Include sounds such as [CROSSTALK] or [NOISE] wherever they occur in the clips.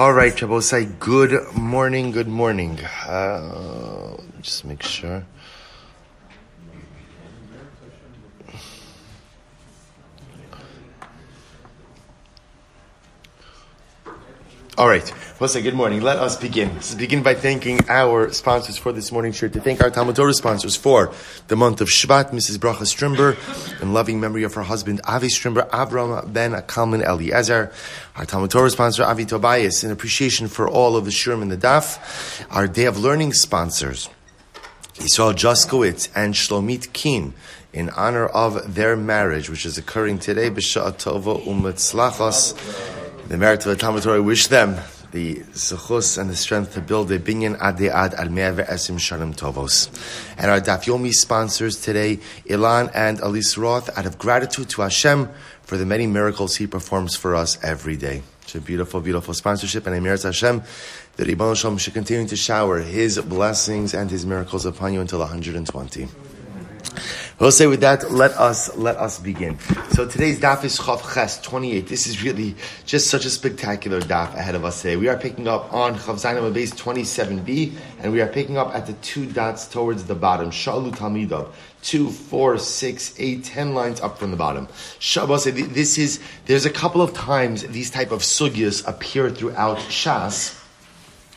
All right, Chabosai, good morning, good morning. Uh, just make sure. All right. Well, say good morning. Let us begin. Let's begin by thanking our sponsors for this morning shirt. To thank our Talmud Torah sponsors for the month of Shvat, Mrs. Bracha Strimber, in loving memory of her husband Avi Strimber, Avram Ben Akalman Eliezer. Our Talmud Torah sponsor Avi Tobias, in appreciation for all of the Shurim and the Daf. Our Day of Learning sponsors. Yisrael Juskowitz and Shlomit Keen in honor of their marriage, which is occurring today, B'Sha'at Tova Umetzlachos. The merit of the Talmud Torah, wish them the zechus and the strength to build a binyan ad ad al esim shalom tovos. And our Daf Yomi sponsors today, Ilan and Elise Roth, out of gratitude to Hashem for the many miracles He performs for us every day. It's a beautiful, beautiful sponsorship, and I merit Hashem that Ibn Shalom should continue to shower His blessings and His miracles upon you until 120. We'll say with that, let us let us begin. So today's daf is Chav Ches 28. This is really just such a spectacular daf ahead of us today. We are picking up on Chav Zainam base 27b, and we are picking up at the two dots towards the bottom. Shalu Talmidov. Two, four, six, eight, ten lines up from the bottom. Shabbos, this is, there's a couple of times these type of sugyas appear throughout Shas,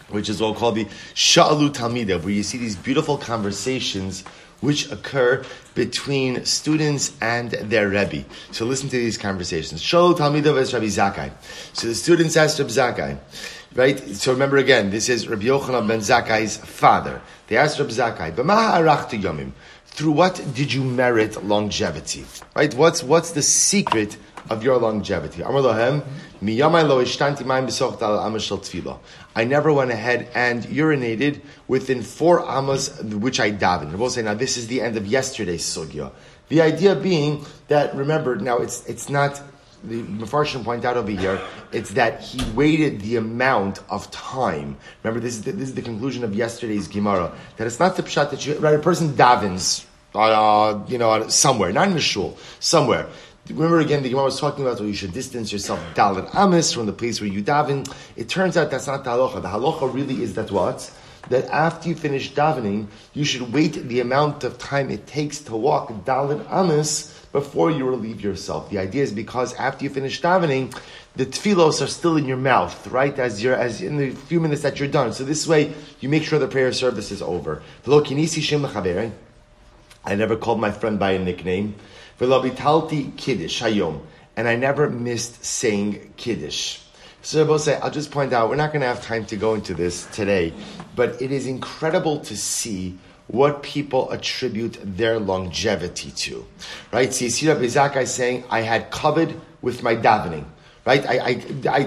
which is all called the Sha'alu Talmidov, where you see these beautiful conversations which occur between students and their Rebbe. So listen to these conversations. Shol Talmidav es Rabbi Zakai. So the students asked Rabbi Zakai, right? So remember again, this is Rabbi Yochanan ben Zakai's father. They asked Rabbi Zakai, B'maha arachti yomim. Through what did you merit longevity? Right? What's, what's the secret of your longevity. I never went ahead and urinated within four amas which I davened. We'll say now this is the end of yesterday's sugya. The idea being that remember now it's it's not the Mepharshim point out over here, it's that he waited the amount of time. Remember, this is the, this is the conclusion of yesterday's Gemara. That it's not the pshat that you, right, a person davens, uh, you know, somewhere, not in the shul, somewhere. Remember again, the Gemara was talking about, well, you should distance yourself dalit amis from the place where you daven. It turns out that's not the halacha. The halacha really is that what? That after you finish davening, you should wait the amount of time it takes to walk dalit amis before you relieve yourself. The idea is because after you finish davening, the tefillos are still in your mouth, right? As you're, as in the few minutes that you're done. So this way, you make sure the prayer service is over. I never called my friend by a nickname. V'labitalti kiddush hayom, and I never missed saying kiddush. So I'll just point out, we're not going to have time to go into this today, but it is incredible to see what people attribute their longevity to. Right? See, see Rabbi Zakai saying, I had covered with my davening. Right? I, I, I,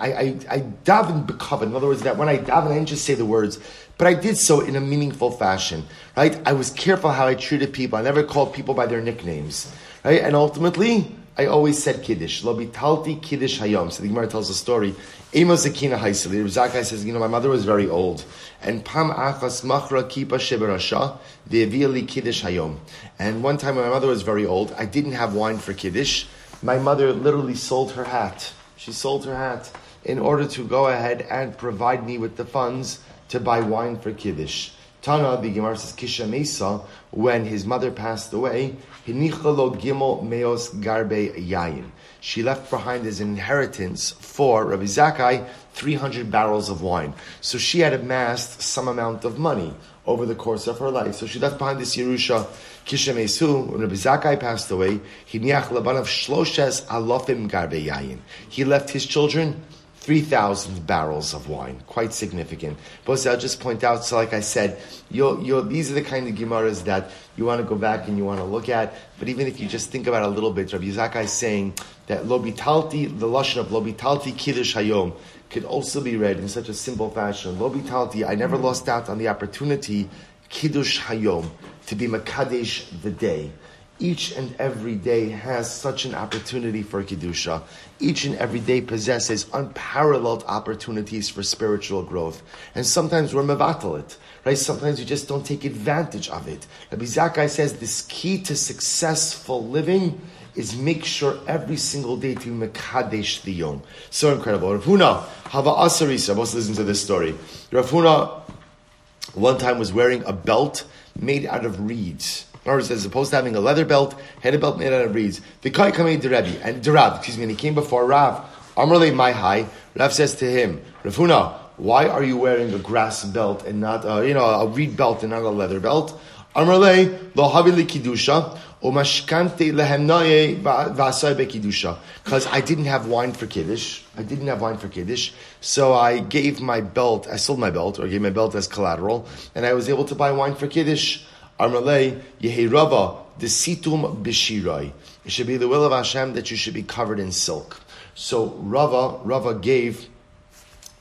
I, I, I becovered. In other words, that when I daven, I didn't just say the words, but I did so in a meaningful fashion, right? I was careful how I treated people. I never called people by their nicknames, right? And ultimately, I always said Kiddush. Lo bitalti Kiddush hayom. So the Gemara tells a story. Amos Zakina Haisali. Zakai says, you know, my mother was very old. And Pam achas machra kipa sheberasha ve'eviali Kiddush hayom. And one time when my mother was very old, I didn't have wine for Kiddush. My mother literally sold her hat. She sold her hat in order to go ahead and provide me with the funds to buy wine for Kiddush. Tana, the Gemara says, Kisha Mesa, when his mother passed away, Hinichalo Gimel Meos Garbe Yayin. She left behind as an inheritance for Rabbi Zakai 300 barrels of wine. So she had amassed some amount of money over the course of her life. So she left behind this Yerusha Kisha Mesu. When Rabbi Zakai passed away, Hiniach Labanav Shloshes Alofim Garbe Yayin. He left his children 3,000 barrels of wine. Quite significant. But I'll just point out, so like I said, you'll, you'll, these are the kind of Gemaras that you want to go back and you want to look at. But even if you just think about it a little bit, Rabbi Zakai is saying that Lobitalti, the Lashon of Lobitalti Kiddush Hayom, could also be read in such a simple fashion. Lobitalti, I never lost out on the opportunity, Kiddush Hayom, to be Makadesh the day each and every day has such an opportunity for Kedusha. Each and every day possesses unparalleled opportunities for spiritual growth. And sometimes we're mevatel it, right? Sometimes we just don't take advantage of it. Rabbi Zakai says this key to successful living is make sure every single day to mekadesh the yom. So incredible. Rav Huna, Hava Asarisa, let's listen to this story. Rav Huna one time was wearing a belt made out of reeds. Other words, as opposed to having a leather belt, had a belt made out of reeds. The Kai coming to Rebbe, and to Rav, excuse me, and he came before Rav. Amrle my high. Rav says to him, Rav Huna, why are you wearing a grass belt and not, uh, you know, a reed belt and not a leather belt? Amrle lo havili kidusha umashkante lehemnaye v'asay bekidusha. Because I didn't have wine for kiddush. I didn't have wine for kiddush, so I gave my belt. I sold my belt, or gave my belt as collateral, and I was able to buy wine for kiddush. Amrle yehirava desitum bishirai. It should be the will of Hashem that you should be covered in silk. So Rava, Rava gave,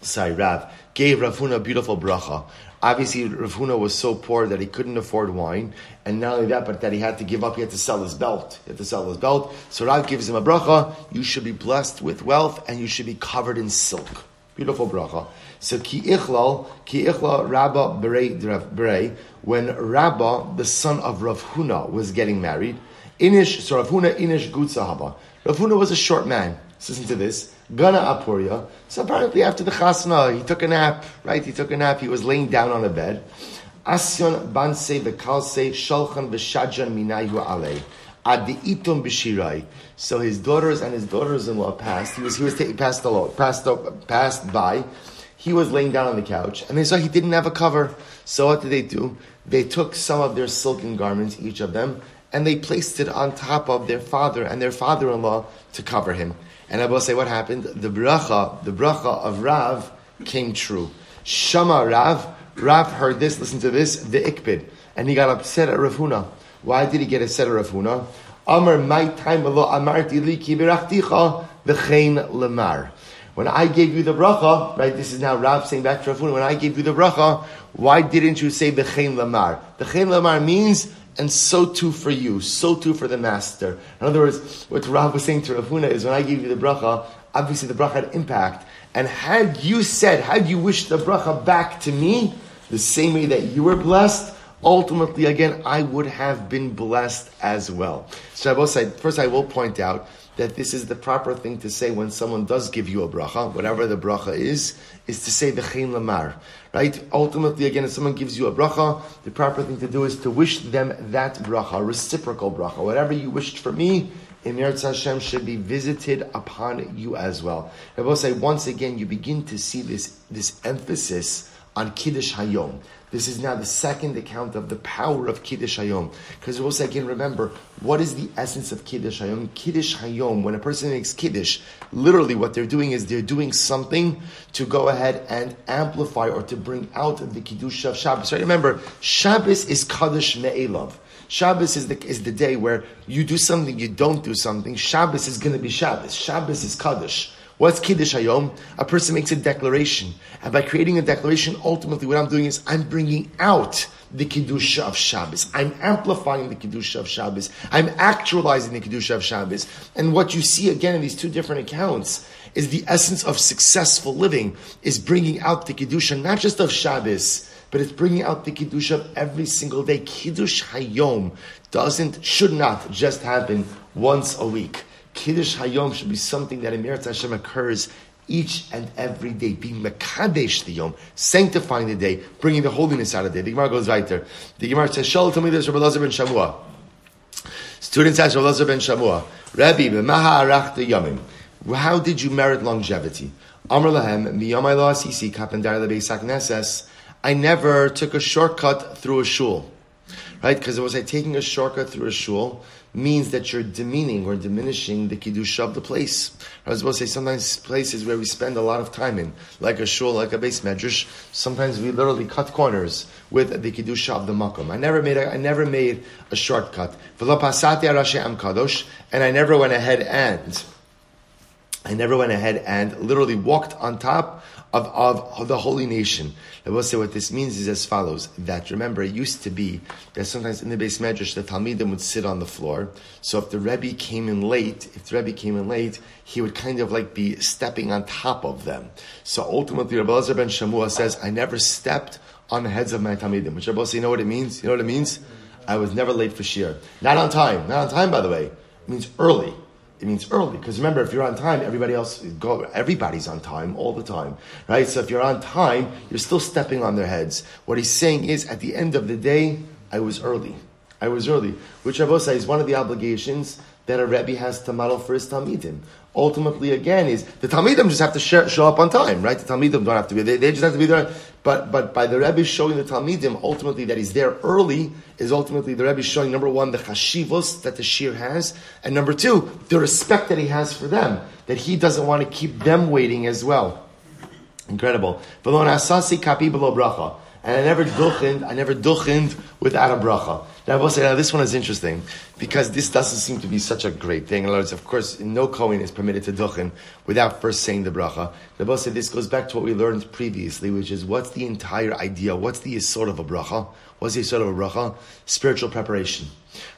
sorry, Rav, gave Rav Huna a beautiful bracha. Obviously, Rav Huna was so poor that he couldn't afford wine, and not only that, but that he had to give up. He had to sell his belt. He had to sell his belt. So Rav gives him a bracha. You should be blessed with wealth, and you should be covered in silk. Beautiful bracha. So ki ichlal, ki ichlal Rabba Berei, when Rabba, the son of Rav Huna, was getting married, Inish, so Rav Huna Inish Gutzahaba. Rav Huna was a short man. Listen to this. Gana Apuria. So apparently after the chasna, he took a nap, right? He took a nap. He was laying down on a bed. Asyon banse bekalse shalchan v'shadjan minayu alei. Adiitum b'shirai. So his daughters and his daughters-in-law passed. He was he was taking passed along, passed up, passed by. He was laying down on the couch, and they saw he didn't have a cover. So what did they do? They took some of their silken garments, each of them, and they placed it on top of their father and their father-in-law to cover him. And I will say what happened. The bracha, the bracha of Rav came true. Shama Rav, Rav heard this, listen to this, the ikbid. And he got upset at Rav Huna. Why did he get upset at Rav Huna? Amar my time amarti li ki birachticha v'chein lemar. When I gave you the bracha, right, this is now Rav saying back to Rav Huna, when I gave you the bracha, why didn't you say v'chein Lamar? V'chein Lamar means and so too for you, so too for the master. In other words, what Rav was saying to Rav Huna is when I gave you the bracha, obviously the bracha had impact. And had you said, had you wished the bracha back to me, the same way that you were blessed, ultimately, again, I would have been blessed as well. So I will say, first I will point out that this is the proper thing to say when someone does give you a bracha, whatever the bracha is, is to say the chen lamar. Right? Ultimately, again, if someone gives you a bracha, the proper thing to do is to wish them that bracha, reciprocal bracha. Whatever you wished for me, in Eretz Hashem should be visited upon you as well. I will say, once again, you begin to see this, this emphasis on Kiddush Hayom. This is now the second account of the power of Kiddush Hayom. Because we also again, remember, what is the essence of Kiddush Hayom? Kiddush Hayom, when a person makes Kiddush, literally what they're doing is they're doing something to go ahead and amplify or to bring out the Kiddush of Shabbos. Right? Remember, Shabbos is Kaddish Me'elav. Shabbos is the, is the day where you do something, you don't do something. Shabbos is going to be Shabbos. Shabbos is Kaddish. What's Kiddush Hayom? A person makes a declaration. And by creating a declaration, ultimately what I'm doing is I'm bringing out the Kiddush of Shabbos. I'm amplifying the Kiddush of Shabbos. I'm actualizing the Kiddush of Shabbos. And what you see again in these two different accounts is the essence of successful living is bringing out the Kiddush, not just of Shabbos, but it's bringing out the Kiddush of every single day. Kiddush Hayom doesn't, should not just happen once a week. Kiddush Hayom should be something that in Meretz Hashem occurs each and every day, being Mekadesh the Yom, sanctifying the day, bringing the holiness out of the day. The Gemara goes right there. The Gemara says, Shal, tell me this, Rabbi Lazar ben Shamua. Students ask Rabbi Lazar ben Shamua, Rabbi, b'maha arach yomim. How did you merit longevity? Amr lahem, miyamai lo asisi, neses. I never took a shortcut through a shul. Right? Because it was like taking a shortcut through a shul means that you're demeaning or diminishing the kiddush of the place. I was supposed to say sometimes places where we spend a lot of time in, like a shul, like a base medrash, sometimes we literally cut corners with the kiddush of the makom. I never made a, I never made a shortcut. And I never went ahead and I never went ahead and literally walked on top of, of, the holy nation. I will say what this means is as follows: that remember, it used to be that sometimes in the base medrash the talmidim would sit on the floor. So if the rebbe came in late, if the rebbe came in late, he would kind of like be stepping on top of them. So ultimately, Rabbi Elazar ben Shamua says, "I never stepped on the heads of my talmidim." Which Rabbi you know what it means? You know what it means? I was never late for shir, not on time, not on time, by the way. It means early. It means early because remember, if you're on time, everybody else go. Everybody's on time all the time, right? So if you're on time, you're still stepping on their heads. What he's saying is, at the end of the day, I was early. I was early, which Rabosai is one of the obligations that a Rebbe has to model for his Talmidim. Ultimately, again, is the Talmidim just have to show, show up on time, right? The Talmidim don't have to be there; they just have to be there. But but by the Rebbe showing the Talmidim ultimately that he's there early is ultimately the Rebbe showing number one the chashivos that the shir has, and number two the respect that he has for them that he doesn't want to keep them waiting as well. Incredible. And I never duchened, I never duchened without a bracha. Now, I will say, now this one is interesting because this doesn't seem to be such a great thing. In other words, of course, no Kohen is permitted to duchen without first saying the bracha. The boss said this goes back to what we learned previously, which is what's the entire idea? What's the sort of a bracha? What's the sort of a bracha? Spiritual preparation.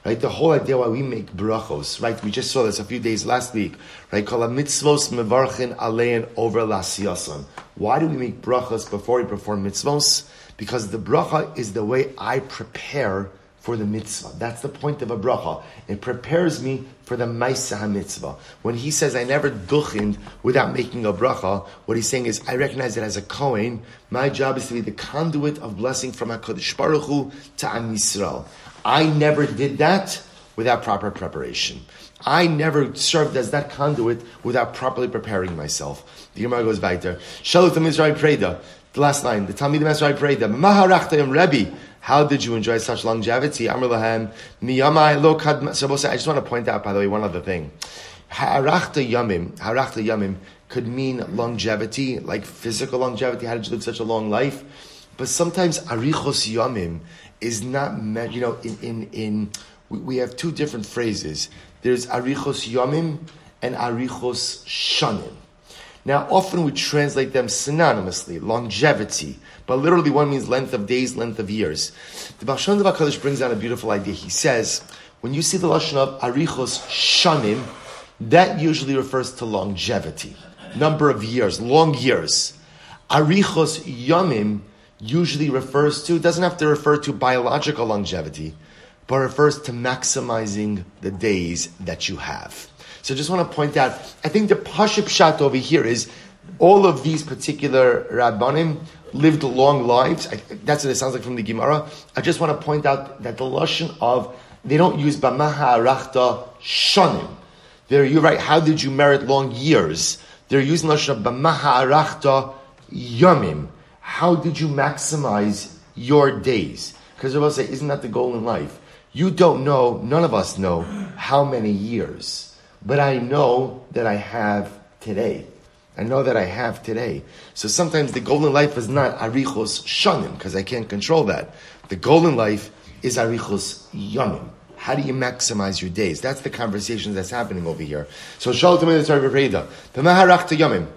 Right? The whole idea why we make brachos, right? We just saw this a few days last week, right? Kol mitzvos mevarchin alein over lasiyasan. Why do we make brachos before we perform mitzvos? Because the bracha is the way I prepare for the mitzvah. That's the point of a bracha. It prepares me for the Maisa mitzvah. When he says I never duchined without making a bracha, what he's saying is I recognize that as a Kohen, my job is to be the conduit of blessing from HaKadosh Baruch Hu to Am Yisrael. I never did that without proper preparation. I never served as that conduit without properly preparing myself. The Gemara goes back there. Shalutam Israel Preda. The last line, the Talmud Israel Preda. Maharachtaim Rebbe. How did you enjoy such longevity? Amr lahem miyamai lo I just want to point out, by the way, one other thing. Harachta yamim, harachta yamim could mean longevity, like physical longevity. How did you live such a long life? But sometimes arichos yamim is not, you know, in in in we have two different phrases. There's arichos yamim and arichos shanim. Now, often we translate them synonymously, longevity, but literally one means length of days, length of years. The Baal Shem Tov brings out a beautiful idea. He says, when you see the lashon of arichos shanim, that usually refers to longevity, number of years, long years. Arichos yamim usually refers to, doesn't have to refer to biological longevity, but refers to maximizing the days that you have. So I just want to point out, I think the Paship Shat over here is all of these particular Rabbanim lived long lives. I, that's what it sounds like from the Gemara. I just want to point out that the Lashon of, they don't use Bamaha Arachta Shanim. There, you're right, how did you merit long years? They're using Lashon of Bamaha Arachta Yomim. How did you maximize your days? Because will say, isn't that the goal in life? You don't know, none of us know, how many years but I know that I have today. I know that I have today. So sometimes the golden life is not arichos shanim, because I can't control that. The golden life is arichos yamim. How do you maximize your days? That's the conversation that's happening over here. So shalom to the the maharach to yamim.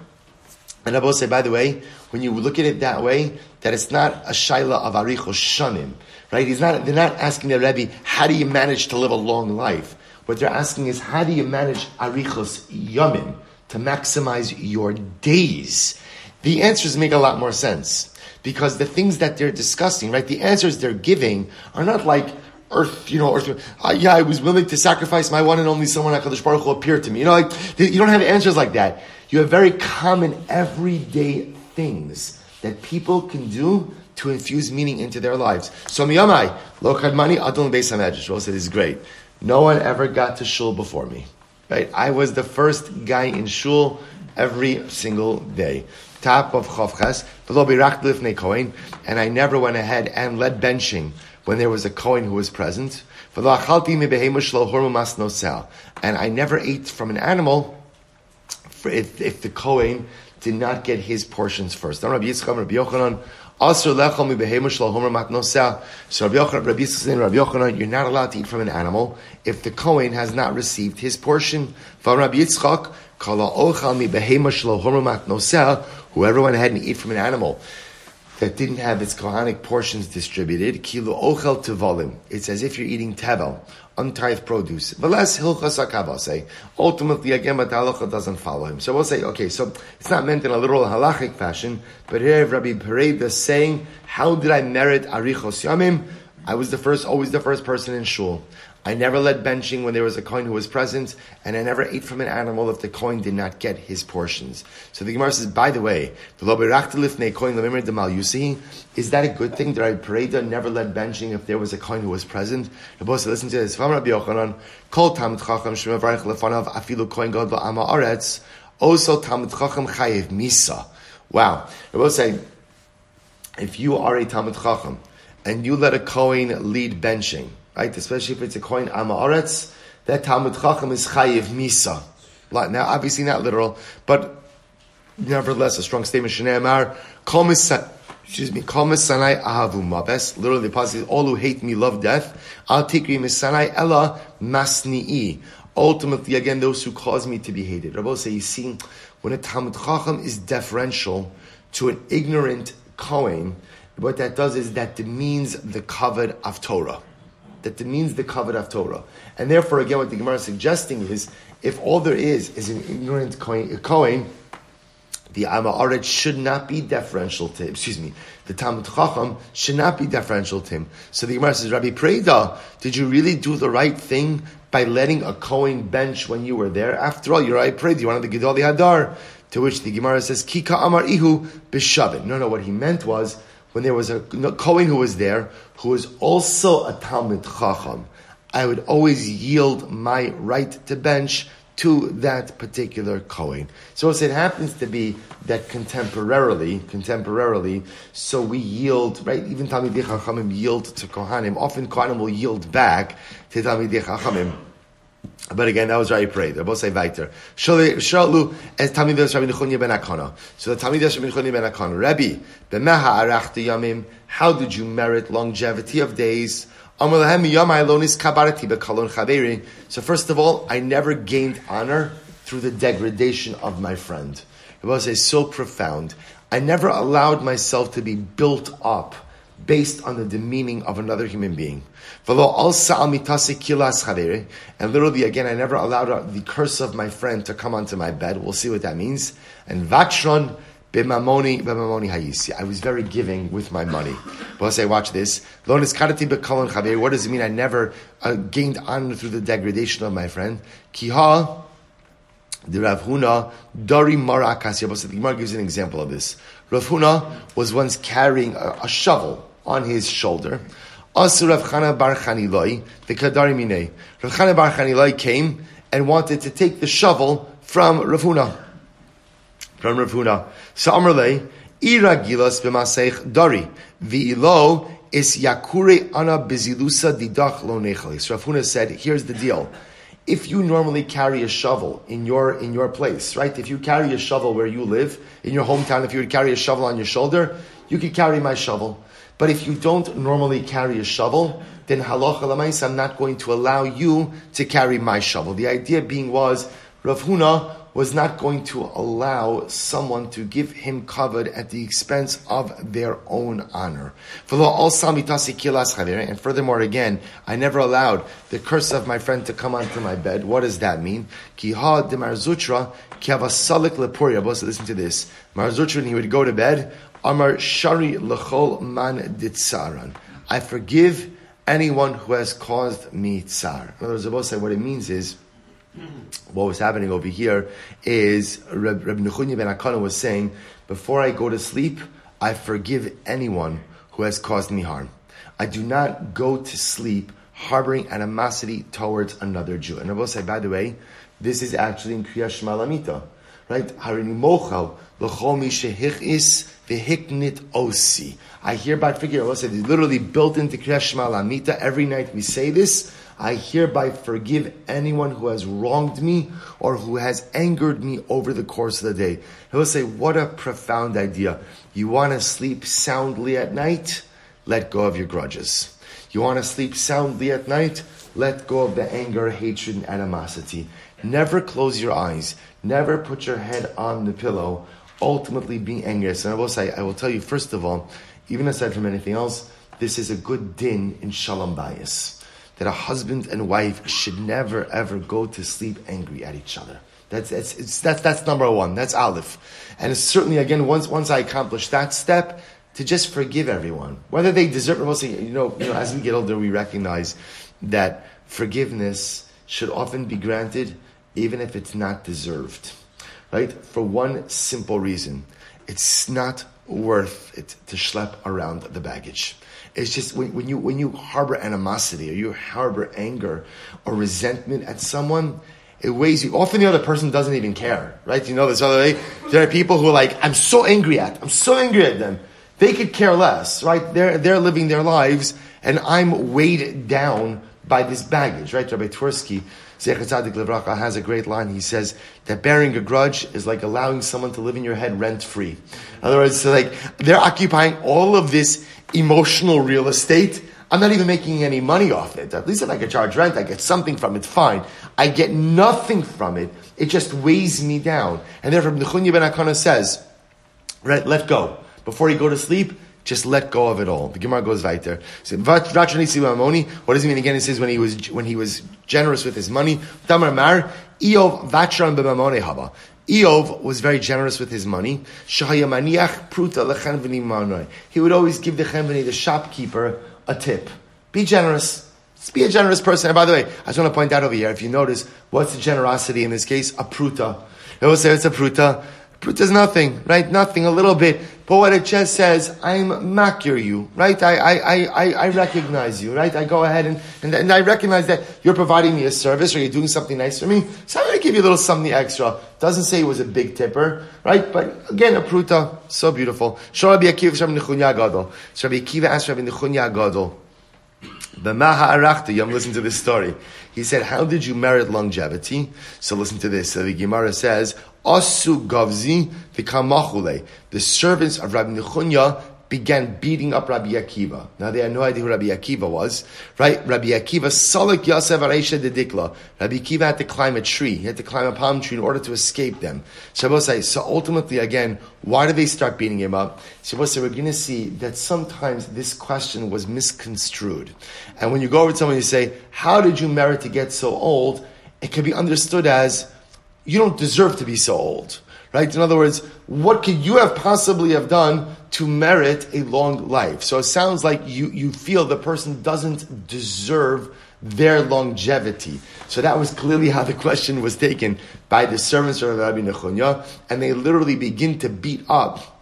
And I will say, by the way, when you look at it that way, that it's not a shaila of arichos shanim, right? He's not, they're not asking the Rebbe, how do you manage to live a long life? What they're asking is, how do you manage arichos yamim to maximize your days? The answers make a lot more sense because the things that they're discussing, right? The answers they're giving are not like earth, you know, earth. Uh, yeah, I was willing to sacrifice my one and only when Hakadosh Baruch Hu appeared to me. You know, like you don't have answers like that. You have very common, everyday things that people can do to infuse meaning into their lives. So miyamai lo kadmani adon beis hamedrash. This is great. No one ever got to shul before me. Right? I was the first guy in shul every single day. Top of Chavchas, and I never went ahead and led benching when there was a Kohen who was present. And I never ate from an animal if, if the Kohen did not get his portions first. Rabbi Yitzchak, Rabbi Yochanan, So Rabbi Yochanan, you're not allowed to eat from an animal if the Kohen has not received his portion. Rabbi Yitzchak. Whoever went ahead and eat from an animal that didn't have its kohanic portions distributed, kilo ochel tevalim. It's as if you're eating tevel untithed produce. Less hilchas say. Ultimately, again, but the halacha doesn't follow him. So we'll say, okay, so it's not meant in a literal halachic fashion, but here Rabbi Pareda is saying, how did I merit arichos yamim? I was the first, always the first person in shul. I never led benching when there was a Kohen who was present, and I never ate from an animal if the Kohen did not get his portions. So the Gemara says, by the way, the the is that a good thing? that I prayed? Pareda never led benching if there was a Kohen who was present? Rabbi said, listen to this. Also Tamid Chacham Chayiv Misa. Wow. Rabbi say, if you are a Tamid Chacham and you let a Kohen lead benching, right? Especially if it's a Kohen Amaretz, that Talmud Chacham is Chayiv Misa. Now, obviously not literal, but nevertheless a strong statement. Shnei Amar, excuse me, Komis Sanai Ahavu Mabes. Literally, the passage all who hate me love death. Al Tikri Misanai Ella Masni'i. Ultimately, again, those who cause me to be hated. Rabbi say, you see, when a Talmud Chacham is deferential to an ignorant Kohen, what that does is that demeans the kavod of Torah that demeans the kavod of Torah. And therefore, again, what the Gemara is suggesting is, if all there is is an ignorant Kohen, the Amaret should not be deferential to him. Excuse me. The Talmud Chacham should not be deferential to him. So the Gemara says, Rabbi Preda, did you really do the right thing by letting a Kohen bench when you were there? After all, you're Rabbi Preda, one of the Gedali Hadar. To which the Gemara says, Kika Amar Ihu Bishavin. No, no, what he meant was, when there was a Kohen who was there, who was also a Talmud Chacham, I would always yield my right to bench to that particular Kohen. So as it happens to be that contemporarily, contemporarily, so we yield, right, even Talmidei Chachamim yield to Kohanim. Often Kohanim will yield back to Talmidei Chachamim. But again, that was very prayed. They're both say weiter. Shalu as eh, Tamidas Rabbi Nechunya ben Akana. So the Tamidas Rabbi Nechunya ben Akana. Rabbi, b'meha arachti yamim. How did you merit longevity of days? So first of all, I never gained honor through the degradation of my friend. It was so profound. I never allowed myself to be built up based on the demeaning of another human being. And literally, again, I never allowed the curse of my friend to come onto my bed. We'll see what that means. And Vatron b'mamoni b'mamoni hayisi. I was very giving with my money. But say, watch this. What does it mean? I never uh, gained honor through the degradation of my friend. Kiha. The Rav Huna, Dari Marakas, the Gemara gives an example of this. Rav Huna was once carrying a, a shovel on his shoulder. Also, Rav Chana Bar Chaniloi, the Kadari Minei. Rav Chana Bar Chaniloi came and wanted to take the shovel from Rav Huna. From Rav Huna. So Amrle, Ira Gilas b'maseich Dari, V'ilo is Yakure Ana Bizilusa Didach Lo Nechalis. Rav Huna said, here's the deal if you normally carry a shovel in your in your place, right? If you carry a shovel where you live in your hometown, if you would carry a shovel on your shoulder, you could carry my shovel. But if you don't normally carry a shovel, then halacha lamais, I'm not going to allow you to carry my shovel. The idea being was Rav Huna was not going to allow someone to give him kavod at the expense of their own honor. And furthermore, again, I never allowed the curse of my friend to come onto my bed. What does that mean? Listen to this. Mar Zutra, when he would go to bed, Amar Shari Lechol Man. I forgive anyone who has caused me tsar. In other words, say what it means is, what was happening over here is Rabbi Nechunya ben Akana was saying, before I go to sleep, I forgive anyone who has caused me harm. I do not go to sleep harboring animosity towards another Jew. And Rabbi say, by the way, this is actually in Kriya Shema Lamita, right? Harini mochal l'chol mi shehichis v'hiknit osi. I hereby Rabbi say, it's literally built into Kriya Shema Lamita. Every night we say this. I hereby forgive anyone who has wronged me or who has angered me over the course of the day. He'll say, what a profound idea. You want to sleep soundly at night? Let go of your grudges. You want to sleep soundly at night? Let go of the anger, hatred, and animosity. Never close your eyes. Never put your head on the pillow, ultimately being angry. So I will say, I will tell you, first of all, even aside from anything else, this is a good din in shalom bayis that a husband and wife should never ever go to sleep angry at each other. That's that's that's, that's number one. That's aleph, and certainly again once once I accomplish that step to just forgive everyone, whether they deserve it. Mostly, you know, you know, as we get older, we recognize that forgiveness should often be granted even if it's not deserved. Right? For one simple reason. It's not worth it to schlep around the baggage. It's just when, when, you when you harbor animosity or you harbor anger or resentment at someone, it weighs you. Often the other person doesn't even care, right? You know this other way. There are people who are like, I'm so angry at, I'm so angry at them. They could care less, right? They're they're living their lives, and I'm weighed down by this baggage, right? Rabbi Twersky, Zecher Tzadik Levracha, has a great line. He says that bearing a grudge is like allowing someone to live in your head rent free. In other words, like they're occupying all of this emotional real estate. I'm not even making any money off it. At least if I can charge rent, I get something from it, fine. I get nothing from it. It just weighs me down. And therefore, Nechunya ben Akana says, right, let go. Before you go to sleep, just let go of it all. The Gemara goes right there. So, what does he mean again? He says when he was when he was generous with his money. Tamar Mar, Iyov Vatran haba. Iyov was very generous with his money. He would always give the chenveni, the shopkeeper, a tip. Be generous. Just be a generous person. And by the way, I just want to point out over here, if you notice, what's the generosity in this case? A pruta. It will say it's a pruta. Pruta is nothing, right? Nothing, a little bit. But what it just says, I'm makir you, right? I, I, I, I recognize you, right? I go ahead and, and, and, I recognize that you're providing me a service or you're doing something nice for me. So I'm going to give you a little something extra. Doesn't say it was a big tipper, right? But again, a pruta, so beautiful. So Rabbi Akiva, asked Rabbi Nechunya Gadol, the Maha Arachta, Yom, listen to this story. He said, How did you merit longevity? So listen to this. So the Gemara says, Asu Gavzi Vikamachule. The servants of Rabbi Nechunya began beating up Rabbi Akiva. Now they had no idea who Rabbi Akiva was, right? Rabbi Akiva, Salik Yosef Aresha de Dikla. Rabbi Akiva had to climb a tree. He had to climb a palm tree in order to escape them. Shabbos so ultimately, again, why did they start beating him up? Shabbos we're going to see that sometimes this question was misconstrued. And when you go over to someone, and you say, how did you merit to get so old? It can be understood as, you don't deserve to be so old. Right? In other words, what could you have possibly have done to merit a long life? So it sounds like you, you feel the person doesn't deserve their longevity. So that was clearly how the question was taken by the servants of Rabbi Nechunya, and they literally begin to beat up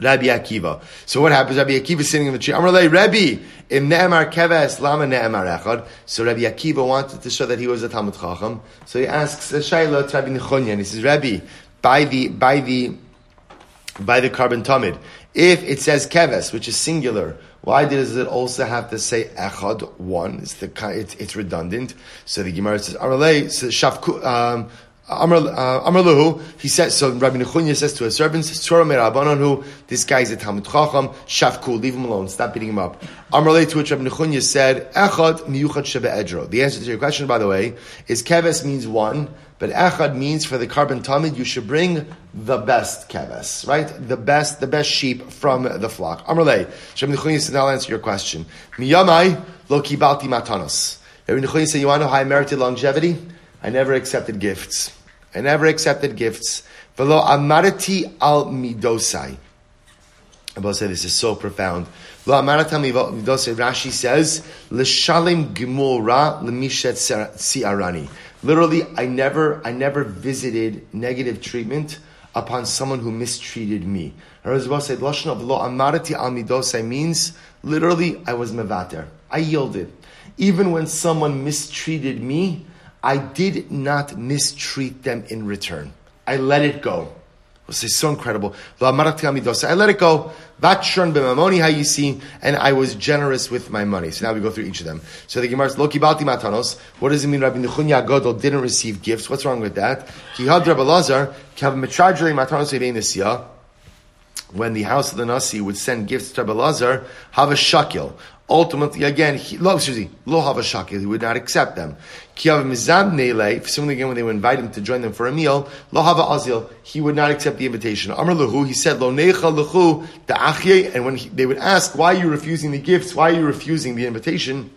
Rabbi Akiva. So what happens? Rabbi Akiva is sitting in the tree. Amrlei Rabbi, im ne'emar keves, lama ne'emar echad. So Rabbi Akiva wanted to show that he was a Talmud Chacham. So he asks Shaila to Rabbi and he says, Rabbi, by the by the by the korban tamid. If it says keves, which is singular, why does it also have to say echad one? It's the it's, it's redundant. So the Gemara says arale says shafku. Um, Amr, uh, Luhu, he says, so Rabbi Nechunya says to his servants, who, this guy is a Talmud Chacham, Shafku, leave him alone, stop beating him up. Amr to which Rabbi Nechunya said, Echad miyuchad shebe edro. The answer to your question, by the way, is keves means one, but echad means for the korban tamid, you should bring the best keves, right? The best, the best sheep from the flock. Amrle, Rabbi Nechunya said, I'll answer your question. Miyamai lo kibalti matanos. Rabbi Nechunya said, you want to know how I merited longevity? I never accepted gifts. I never accepted gifts. Velo amarati al midosai. I will say this is so profound. Lo amarati al midosai. Rashi says, l'shalim gemura l'mishet siarani. Literally, I never, I never visited negative treatment upon someone who mistreated me. Razwa said, Lashon of lo amarati al midosai means literally I was mevater. I yielded. Even when someone mistreated me, I did not mistreat them in return. I let it go. This is so incredible. I let it go. And I was generous with my money. So now we go through each of them. So the Gemara says, Lo kibalti matanos. What does it mean Rabbi Nechunya Godol didn't receive gifts? What's wrong with that? Ki had Rabbi Lazar, matanos when the house of the Nasi would send gifts to Rabbi Lazar, have a shakil. Ultimately, again, he, lo, excuse me, lo have a shakil. He would not accept them. Kiyav mizam neile. Similarly, again, when they would invite him to join them for a meal, lo azil. He would not accept the invitation. Amr lahu. He said lo necha lahu the And when he, they would ask, why are you refusing the gifts? Why are you refusing the invitation?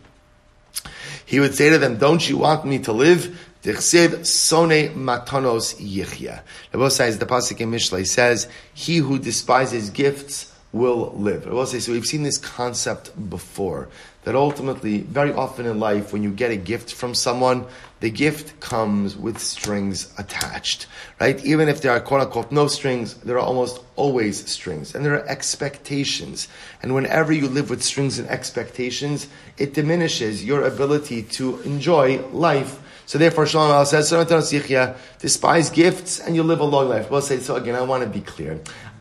He would say to them, don't you want me to live? Sone matanos yichya. Rabbi says the pasuk in Mishlei says, "He who despises gifts will live." I will say so. We've seen this concept before that ultimately, very often in life, when you get a gift from someone, the gift comes with strings attached, right? Even if there are quote unquote no strings, there are almost always strings. And there are expectations. And whenever you live with strings and expectations, it diminishes your ability to enjoy life. So therefore, Shalom says, despise gifts and you live a long life. We'll say, so again, I want to be clear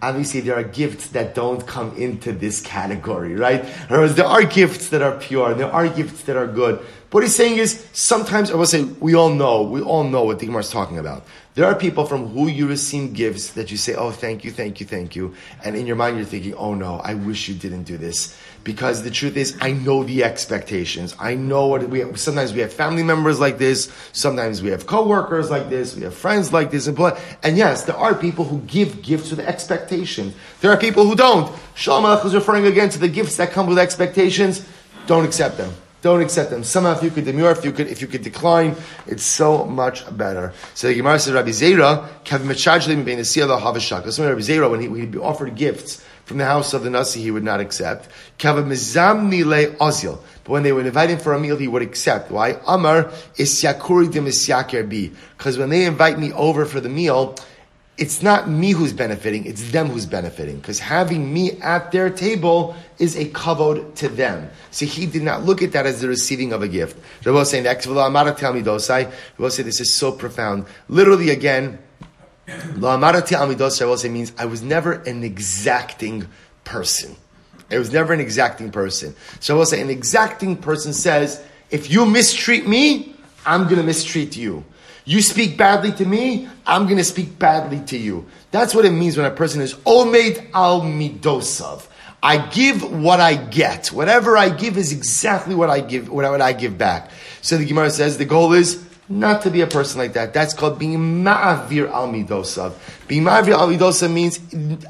obviously there are gifts that don't come into this category, right? Whereas there are gifts that are pure, there are gifts that are good. What he's saying is sometimes I will say we all know, we all know what the is talking about. There are people from who you receive gifts that you say, "Oh, thank you, thank you, thank you," and in your mind you're thinking, "Oh no, I wish you didn't do this." Because the truth is, I know the expectations. I know what we have. Sometimes we have family members like this. Sometimes we have coworkers like this. We have friends like this. And, and yes, there are people who give gifts with expectations. There are people who don't. Shalom is referring again to the gifts that come with expectations. Don't accept them. Don't accept them. Somehow, if you could demur, if you could, if you could decline, it's so much better. So the Gemara says, Rabbi Zera, Kevin Mechajlim being the Siyah Havashak. So Rabbi Zera, when he would be offered gifts from the house of the Nasi, he would not accept. Kevin Mizamni le Ozil. But when they would invite him for a meal, he would accept. Why? Amar is Yakuri de Misyaker bi. Because when they invite me over for the meal, it's not me who's benefiting, it's them who's benefiting. Because having me at their table is a kavod to them. So he did not look at that as the receiving of a gift. Rabbi was saying, Rabbi say this is so profound. Literally again, say means I was never an exacting person. I was never an exacting person. So I will say an exacting person says, if you mistreat me, I'm going to mistreat you. You speak badly to me, I'm going to speak badly to you. That's what it means when a person is omed al midosav. I give what I get. Whatever I give is exactly what I give, what I give back. So the Gemara says the goal is not to be a person like that. That's called being ma'avir al midosav. Being ma'avir al midosav means,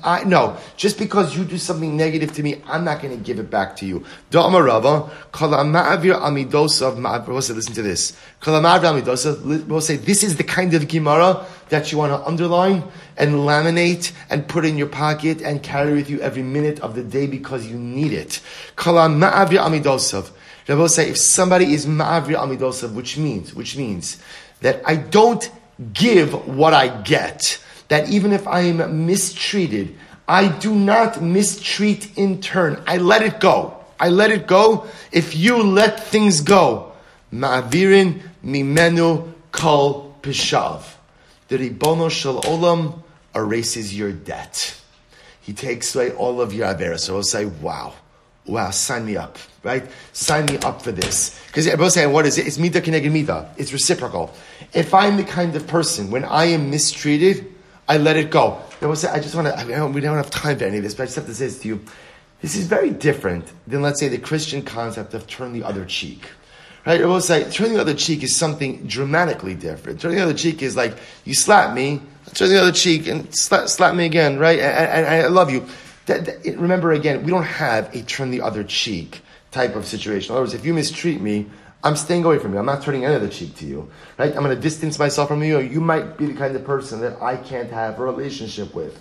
I, no, just because you do something negative to me, I'm not going to give it back to you. Da'amar Rava, kala ma'avir al midosav, listen to this. Kala ma'avir al midosav, we'll say, this is the kind of Gemara that you want to underline and laminate and put in your pocket and carry with you every minute of the day because you need it. Kala ma'avir al midosav. Rabbi say if somebody is ma'avir amidosav, which means, which means that I don't give what I get. That even if I am mistreated, I do not mistreat in turn. I let it go. I let it go. If you let things go, ma'avirin mimenu kol pishav. The ribono shel olam erases your debt. He takes away all of your avera. So I'll say, wow wow, sign me up, right? Sign me up for this. Because everybody's saying, what is it? It's mita keneged mita. It's reciprocal. If I'm the kind of person, when I am mistreated, I let it go. Say, I just want to, we don't have time for any of this, but I just have to say this to you. This is very different than, let's say, the Christian concept of turn the other cheek. Right? I will say, turn the other cheek is something dramatically different. Turn the other cheek is like, you slap me, turn the other cheek and slap, slap me again, right? And, and, and I love you. That, that, remember again, we don't have a turn the other cheek type of situation. In other words, if you mistreat me, I'm staying away from you. I'm not turning any other cheek to you. Right? I'm going to distance myself from you. You might be the kind of person that I can't have a relationship with.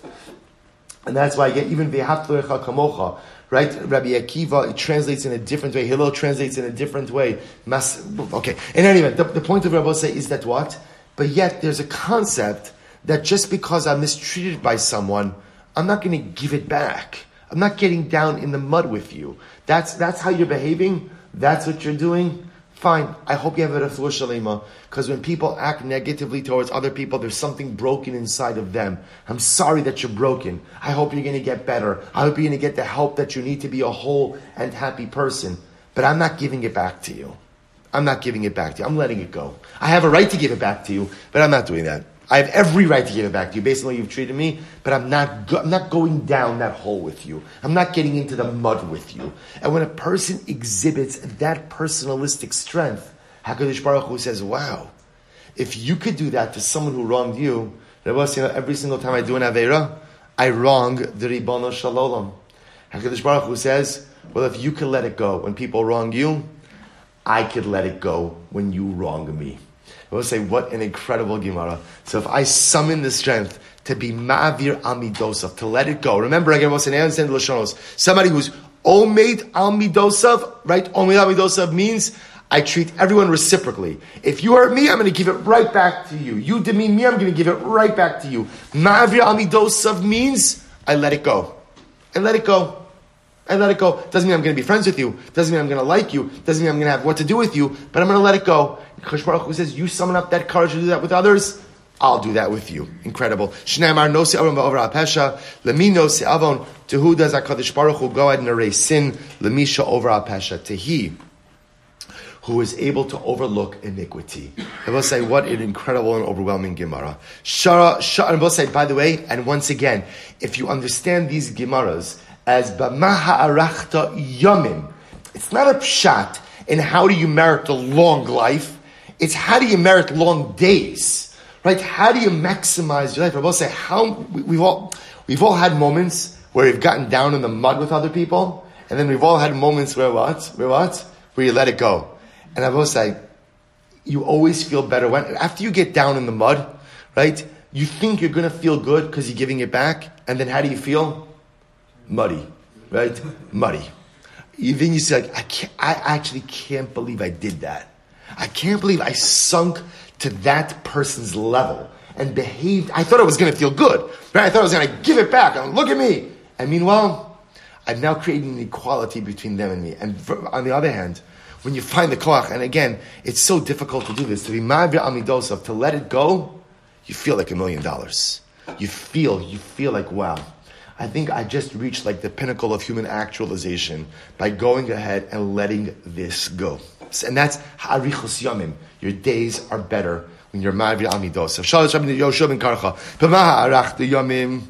And that's why I get even v'hatlecha kamocha, right? Rabbi Akiva it translates in a different way. Hillel translates in a different way. Mas, okay. In any event, the, the point of Rabbi say is that what? But yet there's a concept that just because I'm mistreated by someone, I'm not going to give it back. I'm not getting down in the mud with you. That's, that's how you're behaving. That's what you're doing. Fine. I hope you have a refuah shalema. Because when people act negatively towards other people, there's something broken inside of them. I'm sorry that you're broken. I hope you're going to get better. I hope you're going to get the help that you need to be a whole and happy person. But I'm not giving it back to you. I'm not giving it back to you. I'm letting it go. I have a right to give it back to you, but I'm not doing that. I have every right to give it back to you based on the you've treated me, but I'm not, go- I'm not going down that hole with you. I'm not getting into the mud with you. And when a person exhibits that personalistic strength, HaKadosh Baruch Hu says, wow, if you could do that to someone who wronged you, was, you know, every single time I do an Aveira, I wrong the Ribono Shalom. HaKadosh Baruch Hu says, well, if you could let it go when people wrong you, I could let it go when you wrong me. I will say, what an incredible Gemara. So if I summon the strength to be ma'avir amidosaf, to let it go. Remember again, what's an understand the Lashonos. Somebody who's Omeid al midosav, right? Omeid al midosav means I treat everyone reciprocally. If you hurt me, I'm going to give it right back to you. You demean me, I'm going to give it right back to you. Ma'avir al midosav means I let it go. I let it go. I let it go. Doesn't mean I'm going to be friends with you. Doesn't mean I'm going to like you. Doesn't mean I'm going to have what to do with you. But I'm going to let it go. Chosh Baruch Hu says, you summon up that courage to do that with others. I'll do that with you. Incredible. Shneimar no se avon over apesha. Lemi no se avon. To who does Hakadosh Baruch Hu go ahead and erase sin? Lemisha over apesha. To he who is able to overlook iniquity. I will say, what an incredible and overwhelming Gemara. Shara, shara, I will say, by the way, and once again, if you understand these Gemaras as Bamaha Arachta Yomim, it's not a pshat in how do you merit the long life, it's how do you merit long days, right? How do you maximize your life? I will say, how, we've all, we've all had moments where we've gotten down in the mud with other people, and then we've all had moments where what? Where what? Where you let it go. And I will say, you always feel better when, after you get down in the mud, right? You think you're to feel good because you're giving it back. And then how do you feel? Muddy, right? Muddy. Then you say, like, I, can't, I actually can't believe I did that. I can't believe I sunk to that person's level and behaved. I thought I was going to feel good, right? I thought I was going to give it back. And look at me. And meanwhile, I've now created an equality between them and me. And on the other hand, when you find the koach, and again, it's so difficult to do this, to be ma'avir amidosov, to let it go, you feel like a million dollars. You feel, you feel like, wow, I think I just reached like the pinnacle of human actualization by going ahead and letting this go. And that's harichus yamim. Your days are better when you're ma'avir amidosov. Shalosh Rabbi Yoshua ben Karcha. B'maha arach the yamim.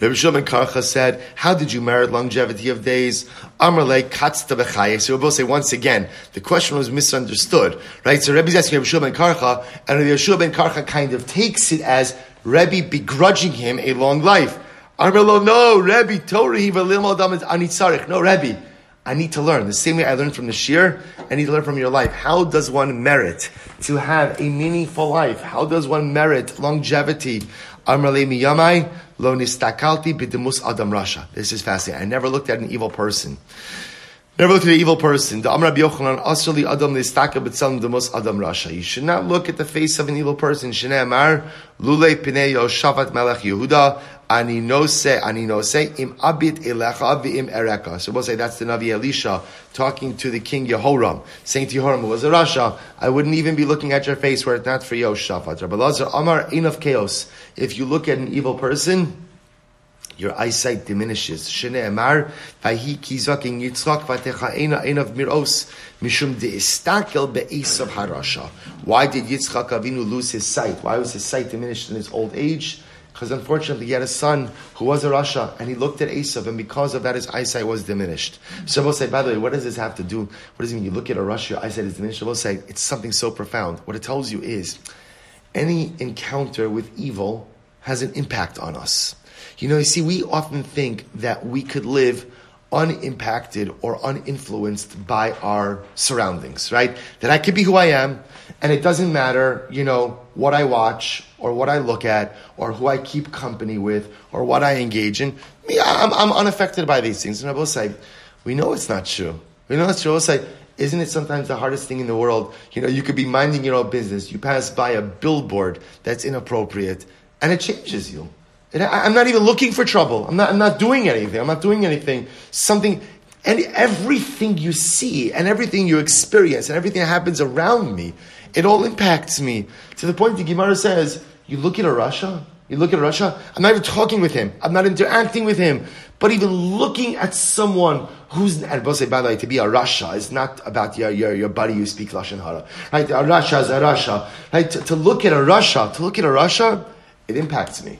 Rabbi said, "How did you merit longevity of days?" Amarle katzta b'chayis. So we'll both say once again, the question was misunderstood, right? So Rebbe's asking Rabbi Shimon Karcha, and Rabbi Shimon Karcha kind of takes it as Rebbe begrudging him a long life. Amarlo, no, Rebbe, Torah anitzarich. No, Rebbe. I need to learn. The same way I learned from the shir, I need to learn from your life. How does one merit to have a meaningful life? How does one merit longevity? Amrale miyamai lo nistakalti bidemus adam rasha. This is fascinating. I never looked at an evil person. Never looked at an evil person. The Amr Yochanan asrli adam nistaka b'tzalim demus adam rasha. You should not look at the face of an evil person. Shnei Amar lule pinei Yoshavat melech Yehuda ani nose ani nose im abit elecha v'im ereka. So we'll say that's the Navi Elisha talking to the king Yehoram, saying to Yehoram, who was a Rasha, I wouldn't even be looking at your face were it not for Yoshafat. Rabbi Lazar Amar enough chaos. If you look at an evil person, your eyesight diminishes. Shene Amar, Vahi Kizaking Yitzchak Vatechaena Einav Miros, Mishum de Istakel Be'esav Harasha. Why did Yitzchak Avinu lose his sight? Why was his sight diminished in his old age? Because unfortunately, he had a son who was a Rasha, and he looked at Esav, and because of that, his eyesight was diminished. So we'll say, by the way, what does this have to do? What does it mean? You look at a Rasha, your eyesight is diminished. Say, it's something so profound. What it tells you is, any encounter with evil has an impact on us. You know, you see, we often think that we could live unimpacted or uninfluenced by our surroundings, right? That I could be who I am, and it doesn't matter, you know, what I watch or what I look at or who I keep company with or what I engage in. Me, I'm, I'm unaffected by these things. And I will say, we know it's not true. We know it's true. I will say, isn't it sometimes the hardest thing in the world? You know, you could be minding your own business. You pass by a billboard that's inappropriate and it changes you. I'm not even looking for trouble. I'm not, I'm not doing anything. I'm not doing anything. Something, and everything you see and everything you experience and everything that happens around me, it all impacts me. To the point that Gemara says, you look at a Rasha, you look at a Rasha, I'm not even talking with him. I'm not interacting with him. But even looking at someone who's, and by the way, to be a Rasha is not about your, your, your buddy who speaks Lashon Hara. Right? A Rasha is a Rasha. Right? To, to look at a Rasha, to look at a Rasha, it impacts me.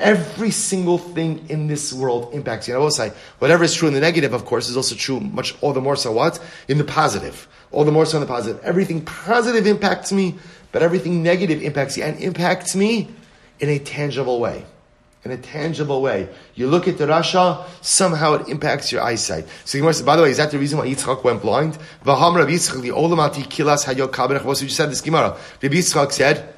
Every single thing in this world impacts you. And I will say, whatever is true in the negative, of course, is also true much all the more so what? In the positive. All the more so in the positive. Everything positive impacts me, but everything negative impacts you and impacts me in a tangible way. In a tangible way. You look at the Rasha, somehow it impacts your eyesight. So by the way, is that the reason why Yitzchak went blind? V'ham Rabbi Yitzchak, the olamati kilas hayok kaberach, what you said this Gemara. Rabbi Yitzchak said,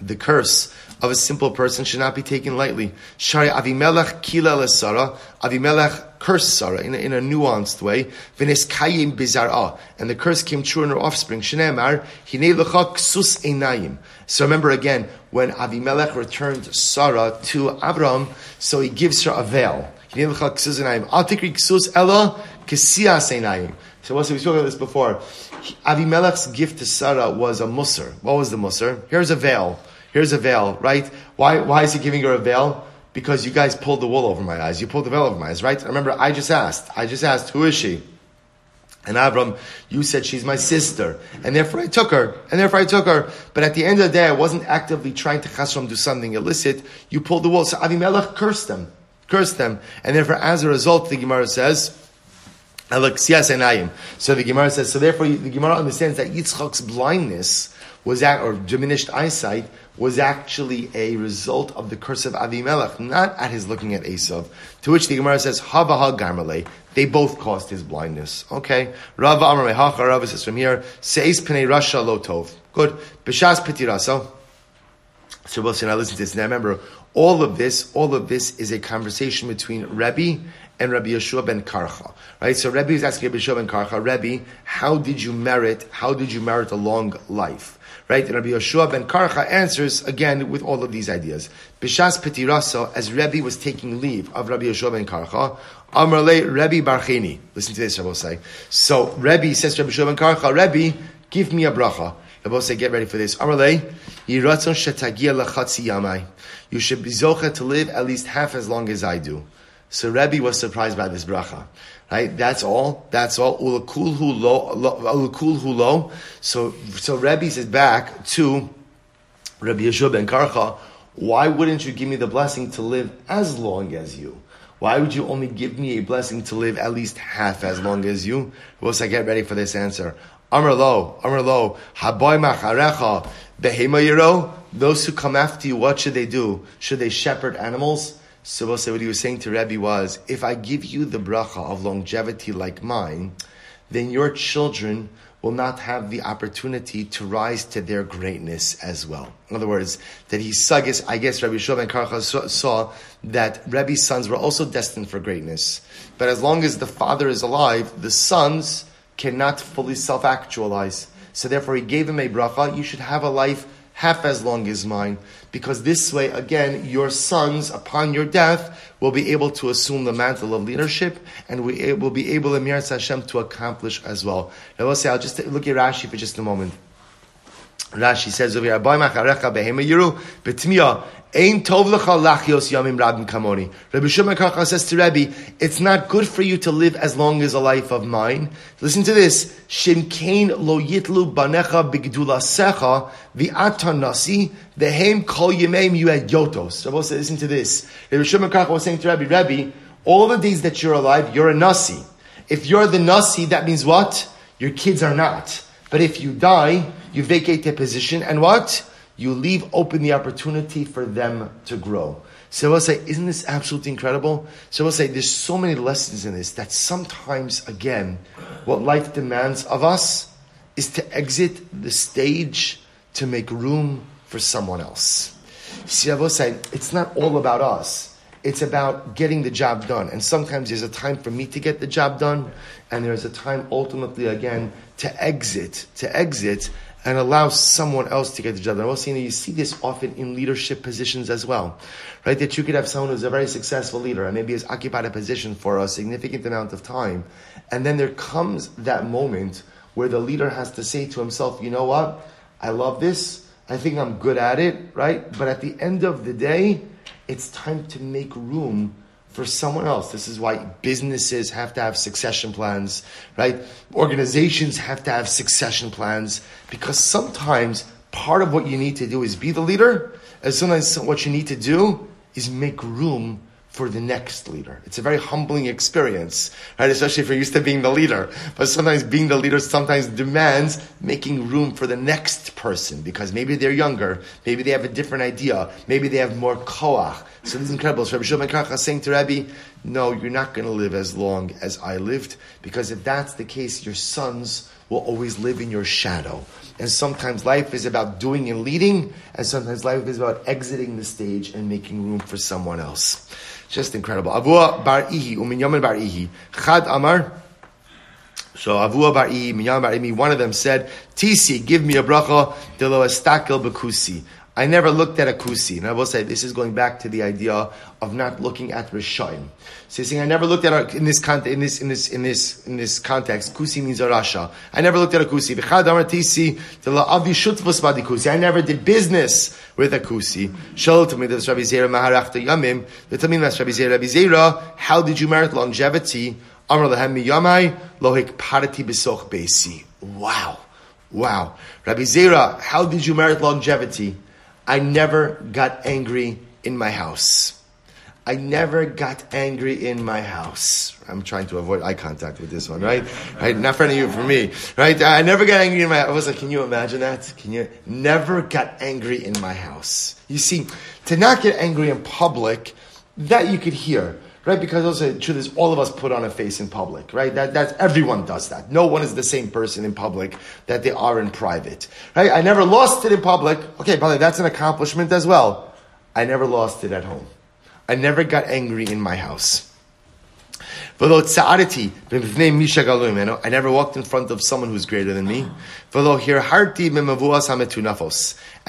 the curse of a simple person should not be taken lightly. Shari Avimelech kila lesara. Avimelech cursed Sarah in a, in a nuanced way. V'nes kayim bizar'a. And the curse came true in her offspring. Shneemar, hinei lecha ksus einayim. So remember again, when Avimelech returned Sarah to Abraham, so he gives her a veil. Hinei lecha ksus einayim. Al tikri ksus ella kesias einayim. So we spoke about this before. Avimelech's gift to Sarah was a musr. What was the musr? Here's a veil. Here's a veil, right? Why, why is he giving her a veil? Because you guys pulled the wool over my eyes. You pulled the veil over my eyes, right? Remember, I just asked. I just asked, who is she? And Avram, you said she's my sister, and therefore I took her, and therefore I took her. But at the end of the day, I wasn't actively trying to chasrom do something illicit. You pulled the wool. So Avimelech cursed them, cursed them, and therefore, as a result, the Gemara says, so the Gemara says, so therefore the Gemara understands that Yitzchak's blindness was that, or diminished eyesight was actually a result of the curse of Avimelech, not at his looking at Esav. To which the Gemara says, Havaha Garmale. They both caused his blindness. Okay. Rava Amar Mehacha, says from here, Seis Pnei Rasha Lotov. Good. Bishas Pitiraso. So we'll see, now listen to this. Now remember, all of this, all of this is a conversation between Rebbe and Rabbi Yeshua ben Karcha. Right? So Rebbe is asking Rabbi Yeshua ben Karcha, Rebbe, how did you merit, how did you merit a long life? Right? Rabbi Yeshua ben Karcha answers again with all of these ideas. Bishas Petiraso, as Rebbe was taking leave of Rabbi Yeshua ben Karcha, Amrle Rebbe Barcheni. Listen to this, Rabbi say. So Rebbe says to Rabbi Yeshua ben Karcha, Rebbe, give me a bracha. Rabbi say, get ready for this. Amrle, Yiratzon Shetagia Lachatzi Yamai. You should be zocha to live at least half as long as I do. So Rebbe was surprised by this bracha. Right? That's all. That's all. Ulakul hu lo. So, so Rebbe says back to Rabbi Yeshua ben Karcha, why wouldn't you give me the blessing to live as long as you? Why would you only give me a blessing to live at least half as long as you? Once I get ready for this answer. Amr lo, Amr lo, haboy macharecha, behema. Those who come after you, what should they do? Should they shepherd animals? So we'll say what he was saying to Rebbe was, if I give you the bracha of longevity like mine, then your children will not have the opportunity to rise to their greatness as well. In other words, that he saw, I guess, Rabbi Shua ben Karcha saw, saw that Rebbe's sons were also destined for greatness. But as long as the father is alive, the sons cannot fully self-actualize. So therefore he gave him a bracha, you should have a life half as long as mine, because this way, again, your sons, upon your death, will be able to assume the mantle of leadership, and we will be able, Emir Hashem, to accomplish as well. Now, we'll say, I'll just look at Rashi for just a moment. Rashi says over here, Ein tov lecha lachios yamim rabim kamoni. Rabbi Shimon Karcha says to Rabbi, it's not good for you to live as long as a life of mine. Listen to this. Shimkein lo yitlu banecha bigdula secha v'atan nasi vehem kol yemeim you had yotos. Rabbi says, listen to this. Rabbi Shimon Karcha was saying to Rabbi, Rabbi, all the days that you're alive, you're a nasi. If you're the nasi, that means what? Your kids are not. But if you die, you vacate their position, and what? you leave open the opportunity for them to grow. So we'll say, isn't this absolutely incredible? So we'll say, there's so many lessons in this that sometimes, again, what life demands of us is to exit the stage to make room for someone else. See, I will say, it's not all about us. It's about getting the job done. And sometimes there's a time for me to get the job done, and there's a time ultimately, again, to exit, to exit and allow someone else to get the job done. Also, you, know, you see this often in leadership positions as well, right? That you could have someone who's a very successful leader and maybe has occupied a position for a significant amount of time, and then there comes that moment where the leader has to say to himself, you know what? I love this. I think I'm good at it, right? But at the end of the day, it's time to make room for someone else. This is why businesses have to have succession plans, right? Organizations have to have succession plans because sometimes part of what you need to do is be the leader, and sometimes what you need to do is make room for the next leader. It's a very humbling experience, right? Especially if you're used to being the leader. But sometimes being the leader sometimes demands making room for the next person because maybe they're younger, maybe they have a different idea, maybe they have more koach. So this is incredible. So Rabbi Shimon saying to Rabbi, no, you're not going to live as long as I lived because if that's the case, your sons will always live in your shadow. And sometimes life is about doing and leading, and sometimes life is about exiting the stage and making room for someone else. Just incredible. Avua bar ihi, uminyamin bar ihi. Chad amar. So Avua bar ihi, minyamin bar ihi, one of them said, Tisi, give me a bracha, delo estakel bekusi. I never looked at a kusi. And I will say this is going back to the idea of not looking at Rishayim. So he's saying I never looked at a, in this context, in this in this in this in this context. Kusi means a rasha. I never looked at a kusi. I never did business with a kusi. Yamim. How did you merit longevity? Amr lehem miyamai lohik parati besoch besi. Wow, wow. Rabbi Zera, how did you merit longevity? I never got angry in my house. I never got angry in my house. I'm trying to avoid eye contact with this one, right? Right? Not for any of you, for me, right? I never got angry in my. I was like, can you imagine that? Can you never got angry in my house? You see, to not get angry in public, that you could hear right? Because also the truth is, all of us put on a face in public, right? That that's everyone does that. No one is the same person in public that they are in private, right? I never lost it in public. Okay, by the way, that's an accomplishment as well. I never lost it at home. I never got angry in my house. I never walked in front of someone who's greater than me. And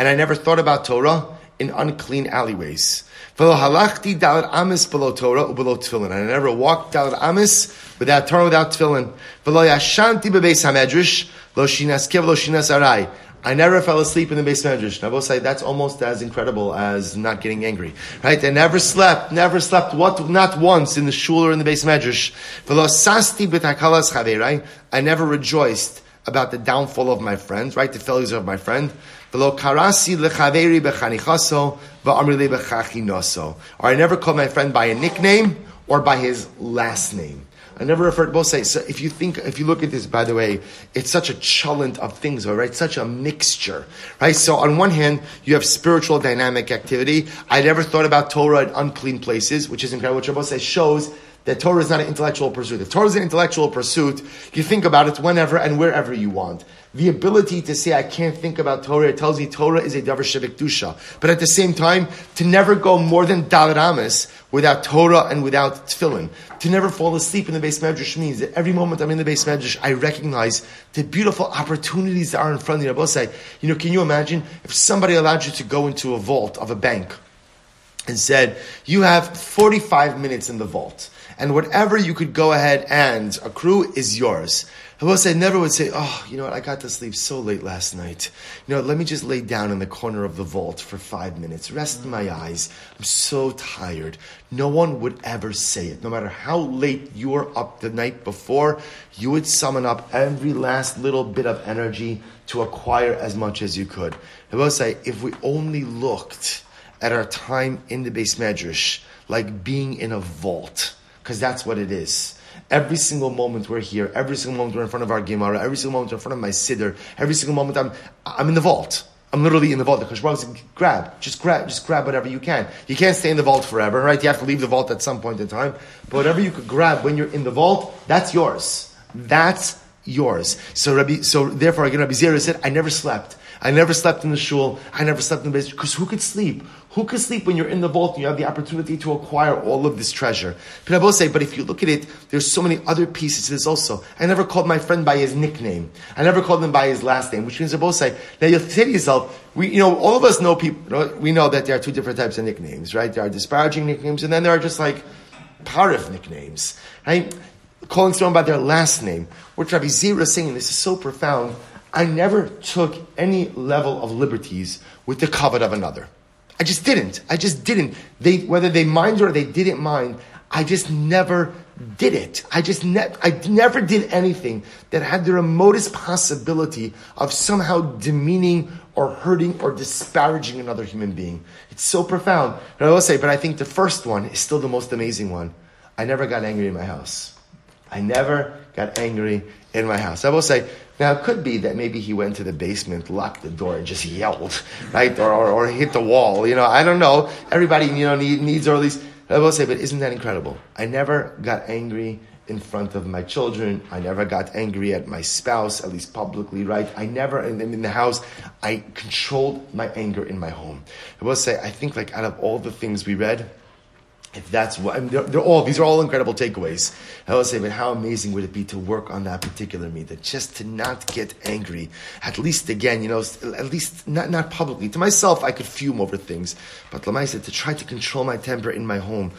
I never thought about Torah in unclean alleyways. Halachti dalat amis below Torah below tefillin. I never walked dalat amis without Torah, without tefillin. V'lo yashanti bebeis hamedrash lo shinas kev lo shinas arai. I never fell asleep in the beis medrash. Now, both say that's almost as incredible as not getting angry, right? I never slept, never slept, what, not once in the shul or in the beis medrash. V'lo sasti b'takalas chaverai. I never rejoiced about the downfall of my friends, right? The failures of my friend. Or I never called my friend by a nickname or by his last name. I never referred to both say so if you think if you look at this by the way, it's such a challenge of things, right? Such a mixture. Right? So on one hand, you have spiritual dynamic activity. I never thought about Torah in unclean places, which is incredible. What Shabbos says shows that Torah is not an intellectual pursuit. If Torah is an intellectual pursuit, you think about it whenever and wherever you want. The ability to say, I can't think about Torah, it tells you Torah is a davar dusha. But at the same time, to never go more than Dalaramis without Torah and without Tefillin. To never fall asleep in the beis medrash means that every moment I'm in the beis medrash, I recognize the beautiful opportunities that are in front of me. I say, you know, can you imagine if somebody allowed you to go into a vault of a bank and said, you have 45 minutes in the vault and whatever you could go ahead and accrue is yours. Say, never would say, oh, you know what, I got to sleep so late last night. You know, let me just lay down in the corner of the vault for five minutes, rest my eyes. I'm so tired. No one would ever say it. No matter how late you were up the night before, you would summon up every last little bit of energy to acquire as much as you could. Say, if we only looked at our time in the beis medrash like being in a vault, because that's what it is. Every single moment we're here, every single moment we're in front of our Gemara, every single moment we're in front of my Siddur, every single moment I'm, I'm in the vault. I'm literally in the vault. The Kosh said, grab, just grab, just grab whatever you can. You can't stay in the vault forever, right? You have to leave the vault at some point in time. But whatever you could grab when you're in the vault, that's yours. That's yours. So Rabbi, so therefore, again, Rabbi Zera said, I never slept. I never slept in the shul. I never slept in the base because who could sleep? Who can sleep when you're in the vault and you have the opportunity to acquire all of this treasure? Will say, but if you look at it, there's so many other pieces to this also. I never called my friend by his nickname. I never called him by his last name, which means both say, now you'll say to yourself, we, you know, all of us know people, we know that there are two different types of nicknames, right? There are disparaging nicknames and then there are just like parif nicknames, right? Calling someone by their last name. What Rabbi Zera is saying, this is so profound. I never took any level of liberties with the kavod of another. I just didn't. I just didn't. They, whether they mind or they didn't mind, I just never did it. I just ne- I never did anything that had the remotest possibility of somehow demeaning or hurting or disparaging another human being. It's so profound. But I will say, but I think the first one is still the most amazing one. I never got angry in my house. I never got angry in my house. I will say, now it could be that maybe he went to the basement, locked the door, and just yelled, right, or, or, or hit the wall. You know, I don't know. Everybody, you know, need, needs at least I will say, but isn't that incredible? I never got angry in front of my children. I never got angry at my spouse, at least publicly, right? I never, in, in the house, I controlled my anger in my home. I will say, I think like out of all the things we read, if that's what I mean, they're, they're, all these are all incredible takeaways. I will say, but how amazing would it be to work on that particular that just to not get angry. At least again, you know, at least not not publicly. To myself, I could fume over things, but Lamaisa to try to control my temper in my home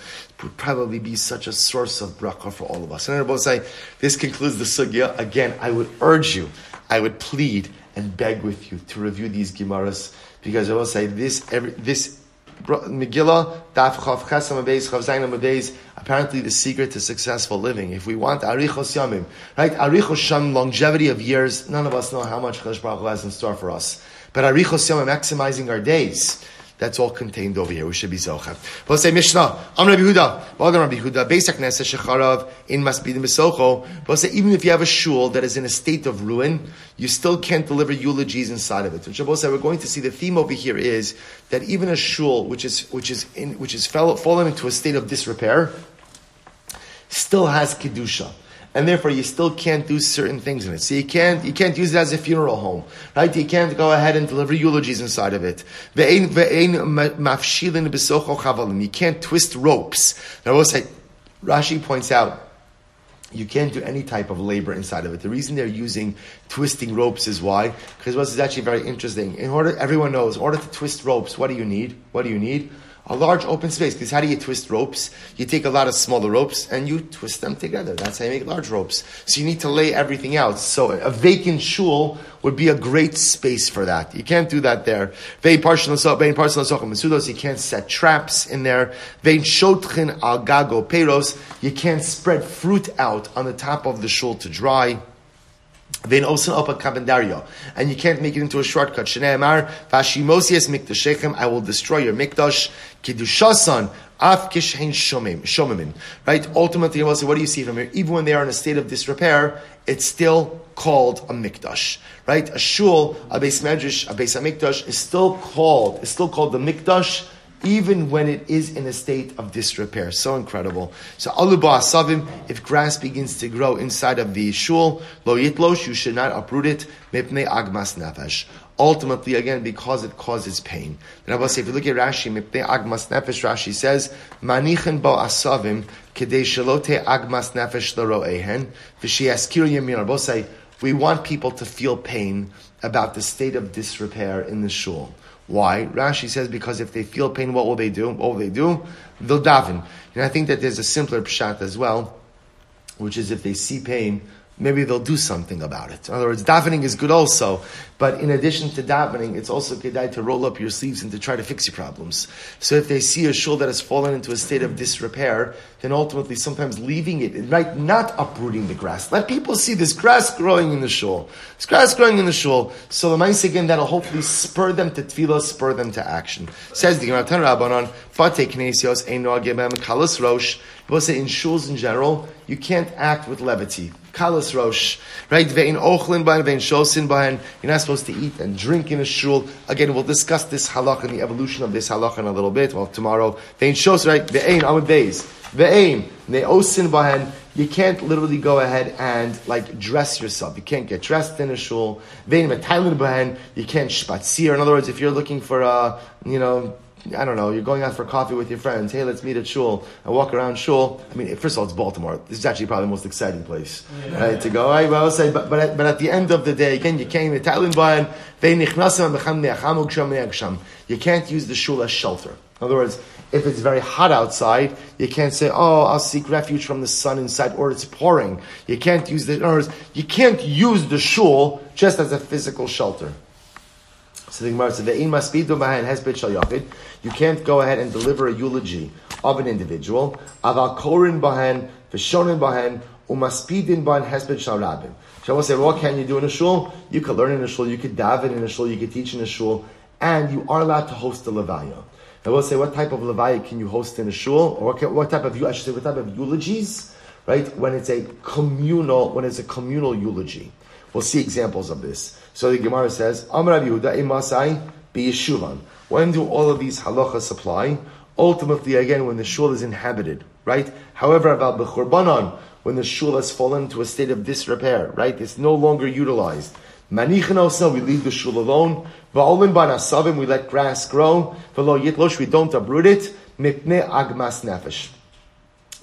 would probably be such a source of bracha for all of us. And I will say, this concludes the sugya. Again, I would urge you, I would plead and beg with you to review these gemaras because I will say this every this Megillah, Daf Chav Chesam Abeis, Chav Zayin Abeis, apparently the secret to successful living. If we want Arichos Yamim, right? Arichos Sham, longevity of years, none of us know how much Chash Baruch has in store for us. But Arichos Yamim, maximizing our days. That's all contained over here. We should be zocha. We'll say Mishnah. I'm Rabbi Huda. Well, Rabbi Huda. Basic nesa shecharav in masbidim besocho. We'll say even if you have a shul that is in a state of ruin, you still can't deliver eulogies inside of it. So Shabbos we're going to see the theme over here is that even a shul which is which is in which is fell, fallen into a state of disrepair still has kedusha and therefore you still can't do certain things in it. So you can't you can't use it as a funeral home, right? You can't go ahead and deliver eulogies inside of it. You can't twist ropes. Now, I will say, Rashi points out. You can't do any type of labor inside of it. The reason they're using twisting ropes is why? Because this is actually very interesting. In order, everyone knows, in order to twist ropes, what do you need? What do you need? A large open space. Because how do you twist ropes? You take a lot of smaller ropes and you twist them together. That's how you make large ropes. So you need to lay everything out. So a vacant shul would be a great space for that. You can't do that there. You can't set traps in there. You can't spread fruit out on the top of the shul to dry. Then also up a and you can't make it into a shortcut. Shneimar vashimosias mikdashechem. I will destroy your mikdash. Kidushasan af kishein shomim. Right. Ultimately, what do you see from here? Even when they are in a state of disrepair, it's still called a mikdash. Right. A shul, a beis medrash, a base mikdash is still called. Is still called the mikdash even when it is in a state of disrepair. So incredible. So aluba asavim, if grass begins to grow inside of the shul, lo yitlosh, you should not uproot it, mipnei agmas nefesh. Ultimately, again, because it causes pain. The Rabbi say, if you look at Rashi, mipnei agmas nefesh, Rashi says, manichen bo asavim, kedei shalote agmas nefesh l'ro'ehen, v'shiaskir yemir. Rabbi say, we want people to feel pain about the state of disrepair in the shul. Why? Rashi says because if they feel pain, what will they do? What will they do? They'll daven. And I think that there's a simpler pshat as well, which is if they see pain, maybe they'll do something about it. In other words, davening is good also, but in addition to davening, it's also good to roll up your sleeves and to try to fix your problems. So if they see a shul that has fallen into a state of disrepair, then ultimately sometimes leaving it, right, not uprooting the grass. Let people see this grass growing in the shul. This grass growing in the shul. So the mice again, that'll hopefully spur them to tefillah, spur them to action. Says the Gemara Tan Rabbanon, Fate Knesios Ein Kalas Rosh. In shuls in general, you can't act with levity. Kalas Rosh, right? Vein Ochlin Bahan, Vein Shosin Bahan. You're not supposed to eat and drink in a shul. Again, we'll discuss this halach and the evolution of this halach in a little bit. Well, tomorrow. Vein Shos, right? Vein Amud Beis. Vein Neosin Bahan. You can't literally go ahead and like dress yourself. You can't get dressed in a shul. Vein Metailan Bahan. You can't spatzir. In other words, if you're looking for a, you know, I don't know, you're going out for coffee with your friends. Hey, let's meet at shul and walk around shul. I mean, first of all, it's Baltimore. This is actually probably the most exciting place yeah. right, to go. I will say, but, but, at, but at the end of the day, again, you can't You can't use the shul as shelter. In other words, if it's very hot outside, you can't say, "Oh, I'll seek refuge from the sun inside," or it's pouring. You can't use the. In other words, you can't use the shul just as a physical shelter. So the Gemara said, "Ve'in maspidu mahen hesped shal yachid." You can't go ahead and deliver a eulogy of an individual. Aval korin bahen, v'shonin bahen, umaspidin bahen hesped shal rabim. Shabbos say, what can you do in a shul? You could learn in a shul, you could daven in a shul, you could teach in a shul, and you are allowed to host a levaya. I will say, what type of levaya can you host in a shul, or what, what type of you I should say, what type of eulogies? Right when it's a communal, when it's a communal eulogy. We'll see examples of this. So the Gemara says, Amar Yehuda imasai biyeshuvan. When do all of these halachas apply? Ultimately, again, when the shul is inhabited, right? However, about bechurbanon, when the shul has fallen into a state of disrepair, right? It's no longer utilized. Manichin also, we leave the shul alone. Va'olin banasavim, we let grass grow. V'lo yitlosh, we don't uproot it. Agmas nefesh.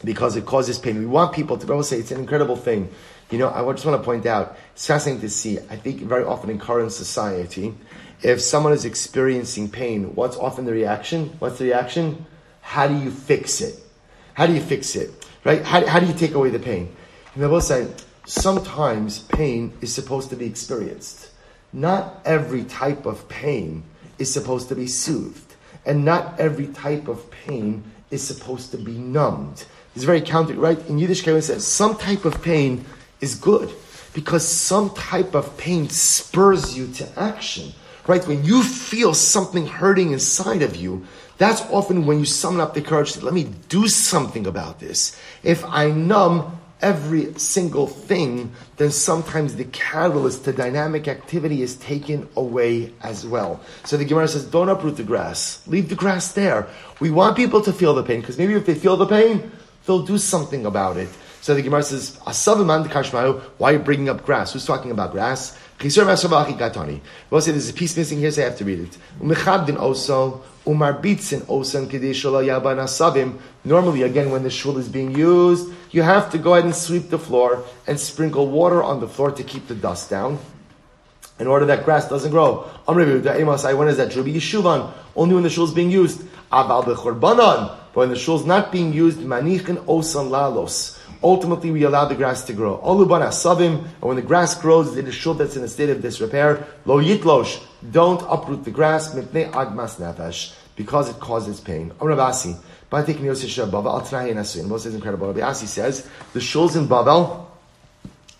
Because it causes pain. We want people to be able to say it's an incredible thing. You know, I just want to point out, it's fascinating to see, I think very often in current society, if someone is experiencing pain, what's often the reaction? What's the reaction? How do you fix it? How do you fix it? Right? How, how do you take away the pain? And I will say, sometimes pain is supposed to be experienced. Not every type of pain is supposed to be soothed. And not every type of pain is supposed to be numbed. It's very counter, right? In Yiddish, Kevin says some type of pain is good because some type of pain spurs you to action, right? When you feel something hurting inside of you, that's often when you summon up the courage to let me do something about this. If I numb every single thing, then sometimes the catalyst to dynamic activity is taken away as well. So the Gemara says, don't uproot the grass. Leave the grass there. We want people to feel the pain, because maybe if they feel the pain, they'll do something about it. So the Gemara says, why are you bringing up grass? Who's talking about grass? We'll say there's a piece missing here, so I have to read it. Normally, again, when the shul is being used, you have to go ahead and sweep the floor and sprinkle water on the floor to keep the dust down in order that grass doesn't grow. When is that only when the shul is being used. But when the shul is not being used, osan lalos. Ultimately, we allow the grass to grow. Oluban asavim, and when the grass grows, it is shul that's in a state of disrepair. Lo yitlosh, don't uproot the grass, mipnei agmas nefesh, because it causes pain. Rabasi, but I think Bavel, al Tanai and Asuin. Most is incredible. Rabbi Asi says, the shuls in Bavel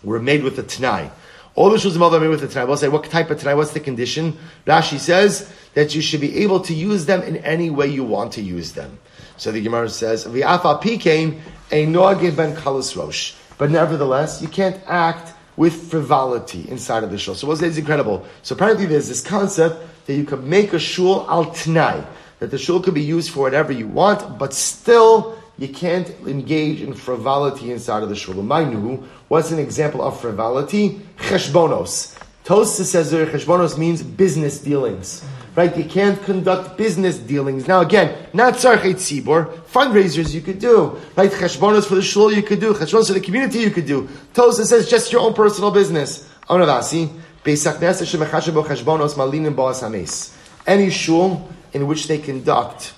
were made with a Tanai. All the shuls in Bavel are made with a Tanai. We'll say, what type of Tanai? What's the condition? Rashi says that you should be able to use them in any way you want to use them. So the Gemara says, V'afa pikein a ben kalas rosh. But nevertheless, you can't act with frivolity inside of the shul. So what's it's incredible. So apparently there's this concept that you could make a shul al tnai, that the shul could be used for whatever you want, but still you can't engage in frivolity inside of the shul. Mainu, what's an example of frivolity? Cheshbonos. Tosa says there, cheshbonos means business dealings right? You can't conduct business dealings. Now again, not tzarchet tzibor, fundraisers you could do, right? Cheshbonos for the shul you could do, cheshbonos for the community you could do. Tosa says just your own personal business. Any shul in which they conduct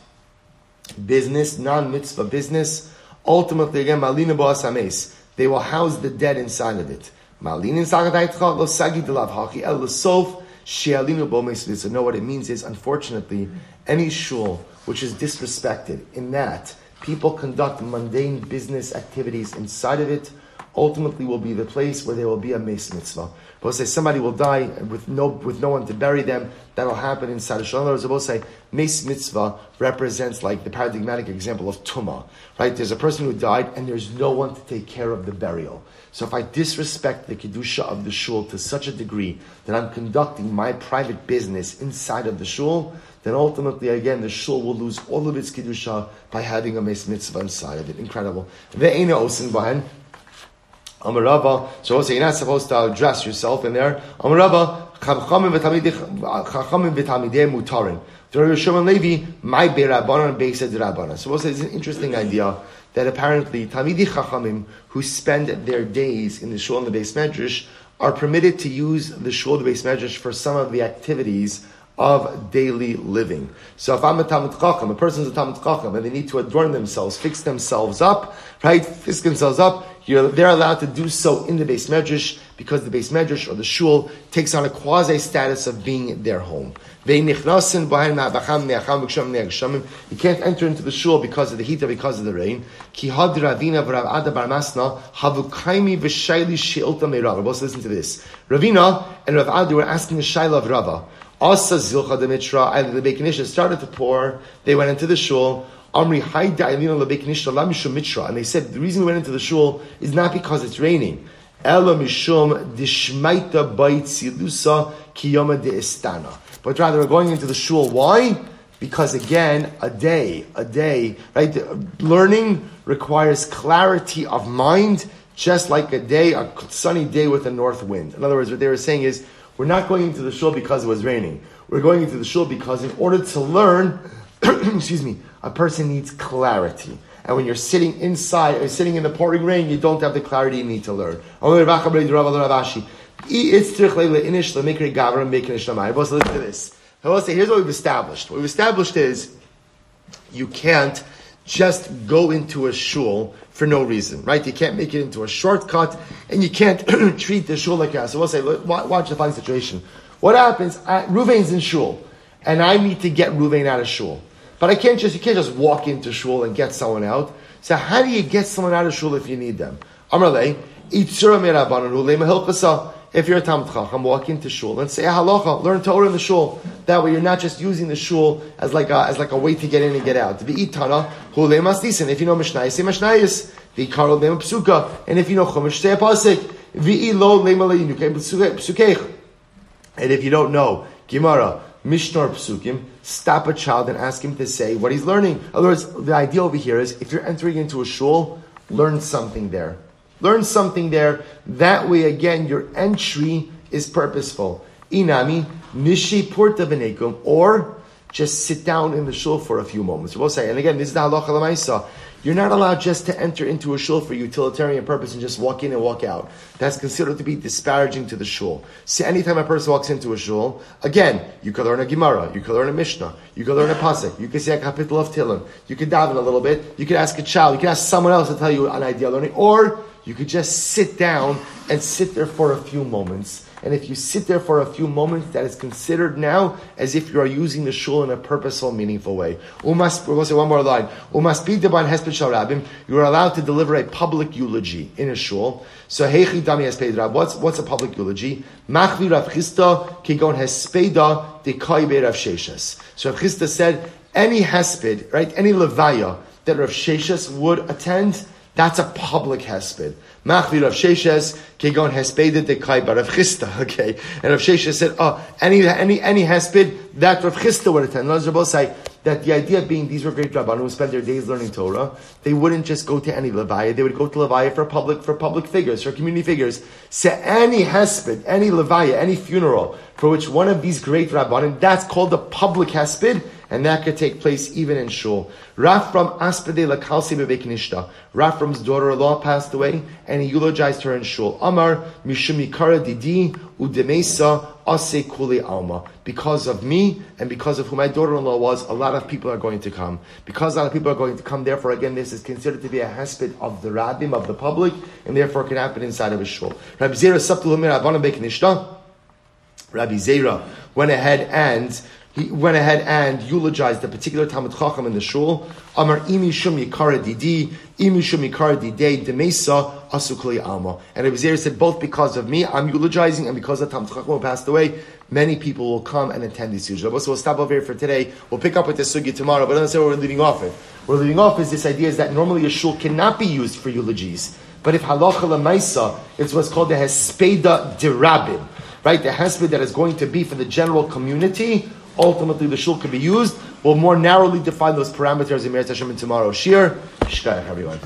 business, non-mitzvah business, ultimately again, malina bo'as they will house the dead inside of it. Malin inside of lo sagi haki el Shealinu So know what it means is, unfortunately, any shul which is disrespected in that people conduct mundane business activities inside of it, ultimately will be the place where there will be a mace mitzvah. But say somebody will die with no with no one to bury them. That'll happen inside a shul. In other say mace mitzvah represents like the paradigmatic example of tuma. Right? There's a person who died and there's no one to take care of the burial. So if I disrespect the kedusha of the shul to such a degree that I'm conducting my private business inside of the shul, then ultimately again the shul will lose all of its kedusha by having a mace mitzvah inside of it. Incredible. Ve'ena osin bahen. Amarava. So also you're not supposed to dress yourself in there. Amarava. Chachamim v'tamidei mutarin. Rabbi Shimon Levi, my berabbanon beis rabbanon. So also it's an interesting idea that apparently Talmidei Chachamim who spend their days in the shul and the beis medrash are permitted to use the shul the beis medrash for some of the activities of daily living. So if I'm a Talmid Chacham, a person's a Talmid Chacham, and they need to adorn themselves, fix themselves up, right, fix themselves up, they're allowed to do so in the beis medrash because the beis medrash or the shul takes on a quasi status of being their home. You can't enter into the shul because of the heat or because of the rain. listen to this. Ravina and Rav Ada were asking the Shaila of Rava. Asa zilcha de mitra, the Bekinisha started to pour, they went into the shul, Amri Haida Elina Lebeknishta Lamishum Mitra. And they said the reason we went into the shul is not because it's raining. Ela Mishum Dishmaita Bait Silusa Kiyama. But rather we're going into the shul. Why? Because again, a day, a day, right? Learning requires clarity of mind just like a day, a sunny day with a north wind. In other words, what they were saying is, we're not going into the shul because it was raining. We're going into the shul because in order to learn, [CLEARS THROAT] excuse me, a person needs clarity. And when you're sitting inside or sitting in the pouring rain, you don't have the clarity you need to learn. Listen to this. Here's what we've established. What we've established is you can't just go into a shul for no reason, right? You can't make it into a shortcut, and you can't [CLEARS THROAT] treat the shul like that. So we'll say, watch the following situation. What happens? Ruvain's in shul, and I need to get Ruvain out of shul. But I can't just, you can't just walk into shul and get someone out. So how do you get someone out of shul if you need them? If you're a Talmid Chacham, walk into shul and say a halacha, learn Torah in the shul. That way, you're not just using the shul as like a, as like a way to get in and get out. V'itana hule masdisen. If you know Mishnayis, say Mishnayis. V'ikaro lema psuka. And if you know Chumash, say a pasuk. V'ilo lema leinuke psukeich. And if you don't know Gemara, Mishnah Psukim, stop a child and ask him to say what he's learning. In other words, the idea over here is if you're entering into a shul, learn something there. Learn something there. That way, again, your entry is purposeful. Inami, nishi purta benekum, or just sit down in the shul for a few moments. We'll say, and again, this is the halacha lemaisa. You're not allowed just to enter into a shul for utilitarian purpose and just walk in and walk out. That's considered to be disparaging to the shul. See, anytime a person walks into a shul, again, you could learn a Gemara, you could learn a Mishnah, you could learn a Pasuk, you could say a kapitel of Tilim, you could daven a little bit, you could ask a child, you could ask someone else to tell you an idea learning, or you could just sit down and sit there for a few moments. And if you sit there for a few moments, that is considered now as if you are using the shul in a purposeful, meaningful way. Umas, we'll say one more line. Umas You are allowed to deliver a public eulogy in a shul. So heichi dami hesped rab. What's what's a public eulogy? Machli Rav Chisda kigon hespeda de kaibe Rav Sheshes. So Rav Chisda said any hesped, right, any levaya that Rav Sheshes would attend that's a public hesped. Machvi Rav Sheshes kegon hespeded de kai Rav Chisda. [LAUGHS] Okay, and Rav Sheshes said, "Oh, any any any hesped that Rav Chisda would attend." Let's both say that the idea being these were great rabbanim who spent their days learning Torah. They wouldn't just go to any levaya; they would go to levaya for public for public figures, for community figures. So any hesped, any levaya, any funeral for which one of these great rabbanim, that's called the public hesped and that could take place even in shul. Rafram aspede lakalsi bevekinishta. Rafram's daughter-in-law passed away, and he eulogized her in shul. Amar mishumi kara didi udemesa ase kuli alma. Because of me and because of who my daughter-in-law was, a lot of people are going to come. Because a lot of people are going to come, therefore, again, this is considered to be a hesped of the rabbim of the public, and therefore can happen inside of a shul. Rabbi Zera Rabbi Zera went ahead and he went ahead and eulogized the particular Talmid Chacham in the shul. Amar imi shum yikara didi, imi shum yikara didei demesa asukli alma. And Rabbi Zera said, both because of me, I'm eulogizing, and because the Talmid Chacham passed away, many people will come and attend this yuja. So we'll stop over here for today. We'll pick up with the sugi tomorrow, but let's say we're leaving off it. We're leaving off is this idea is that normally a shul cannot be used for eulogies. But if halacha lemaisa, it's what's called the hespeda dirabim, right? The hesped that is going to be for the general community, ultimately the shul could be used. We'll more narrowly define those parameters in Meretz Hashem in tomorrow. Shir, Shkayach, everyone.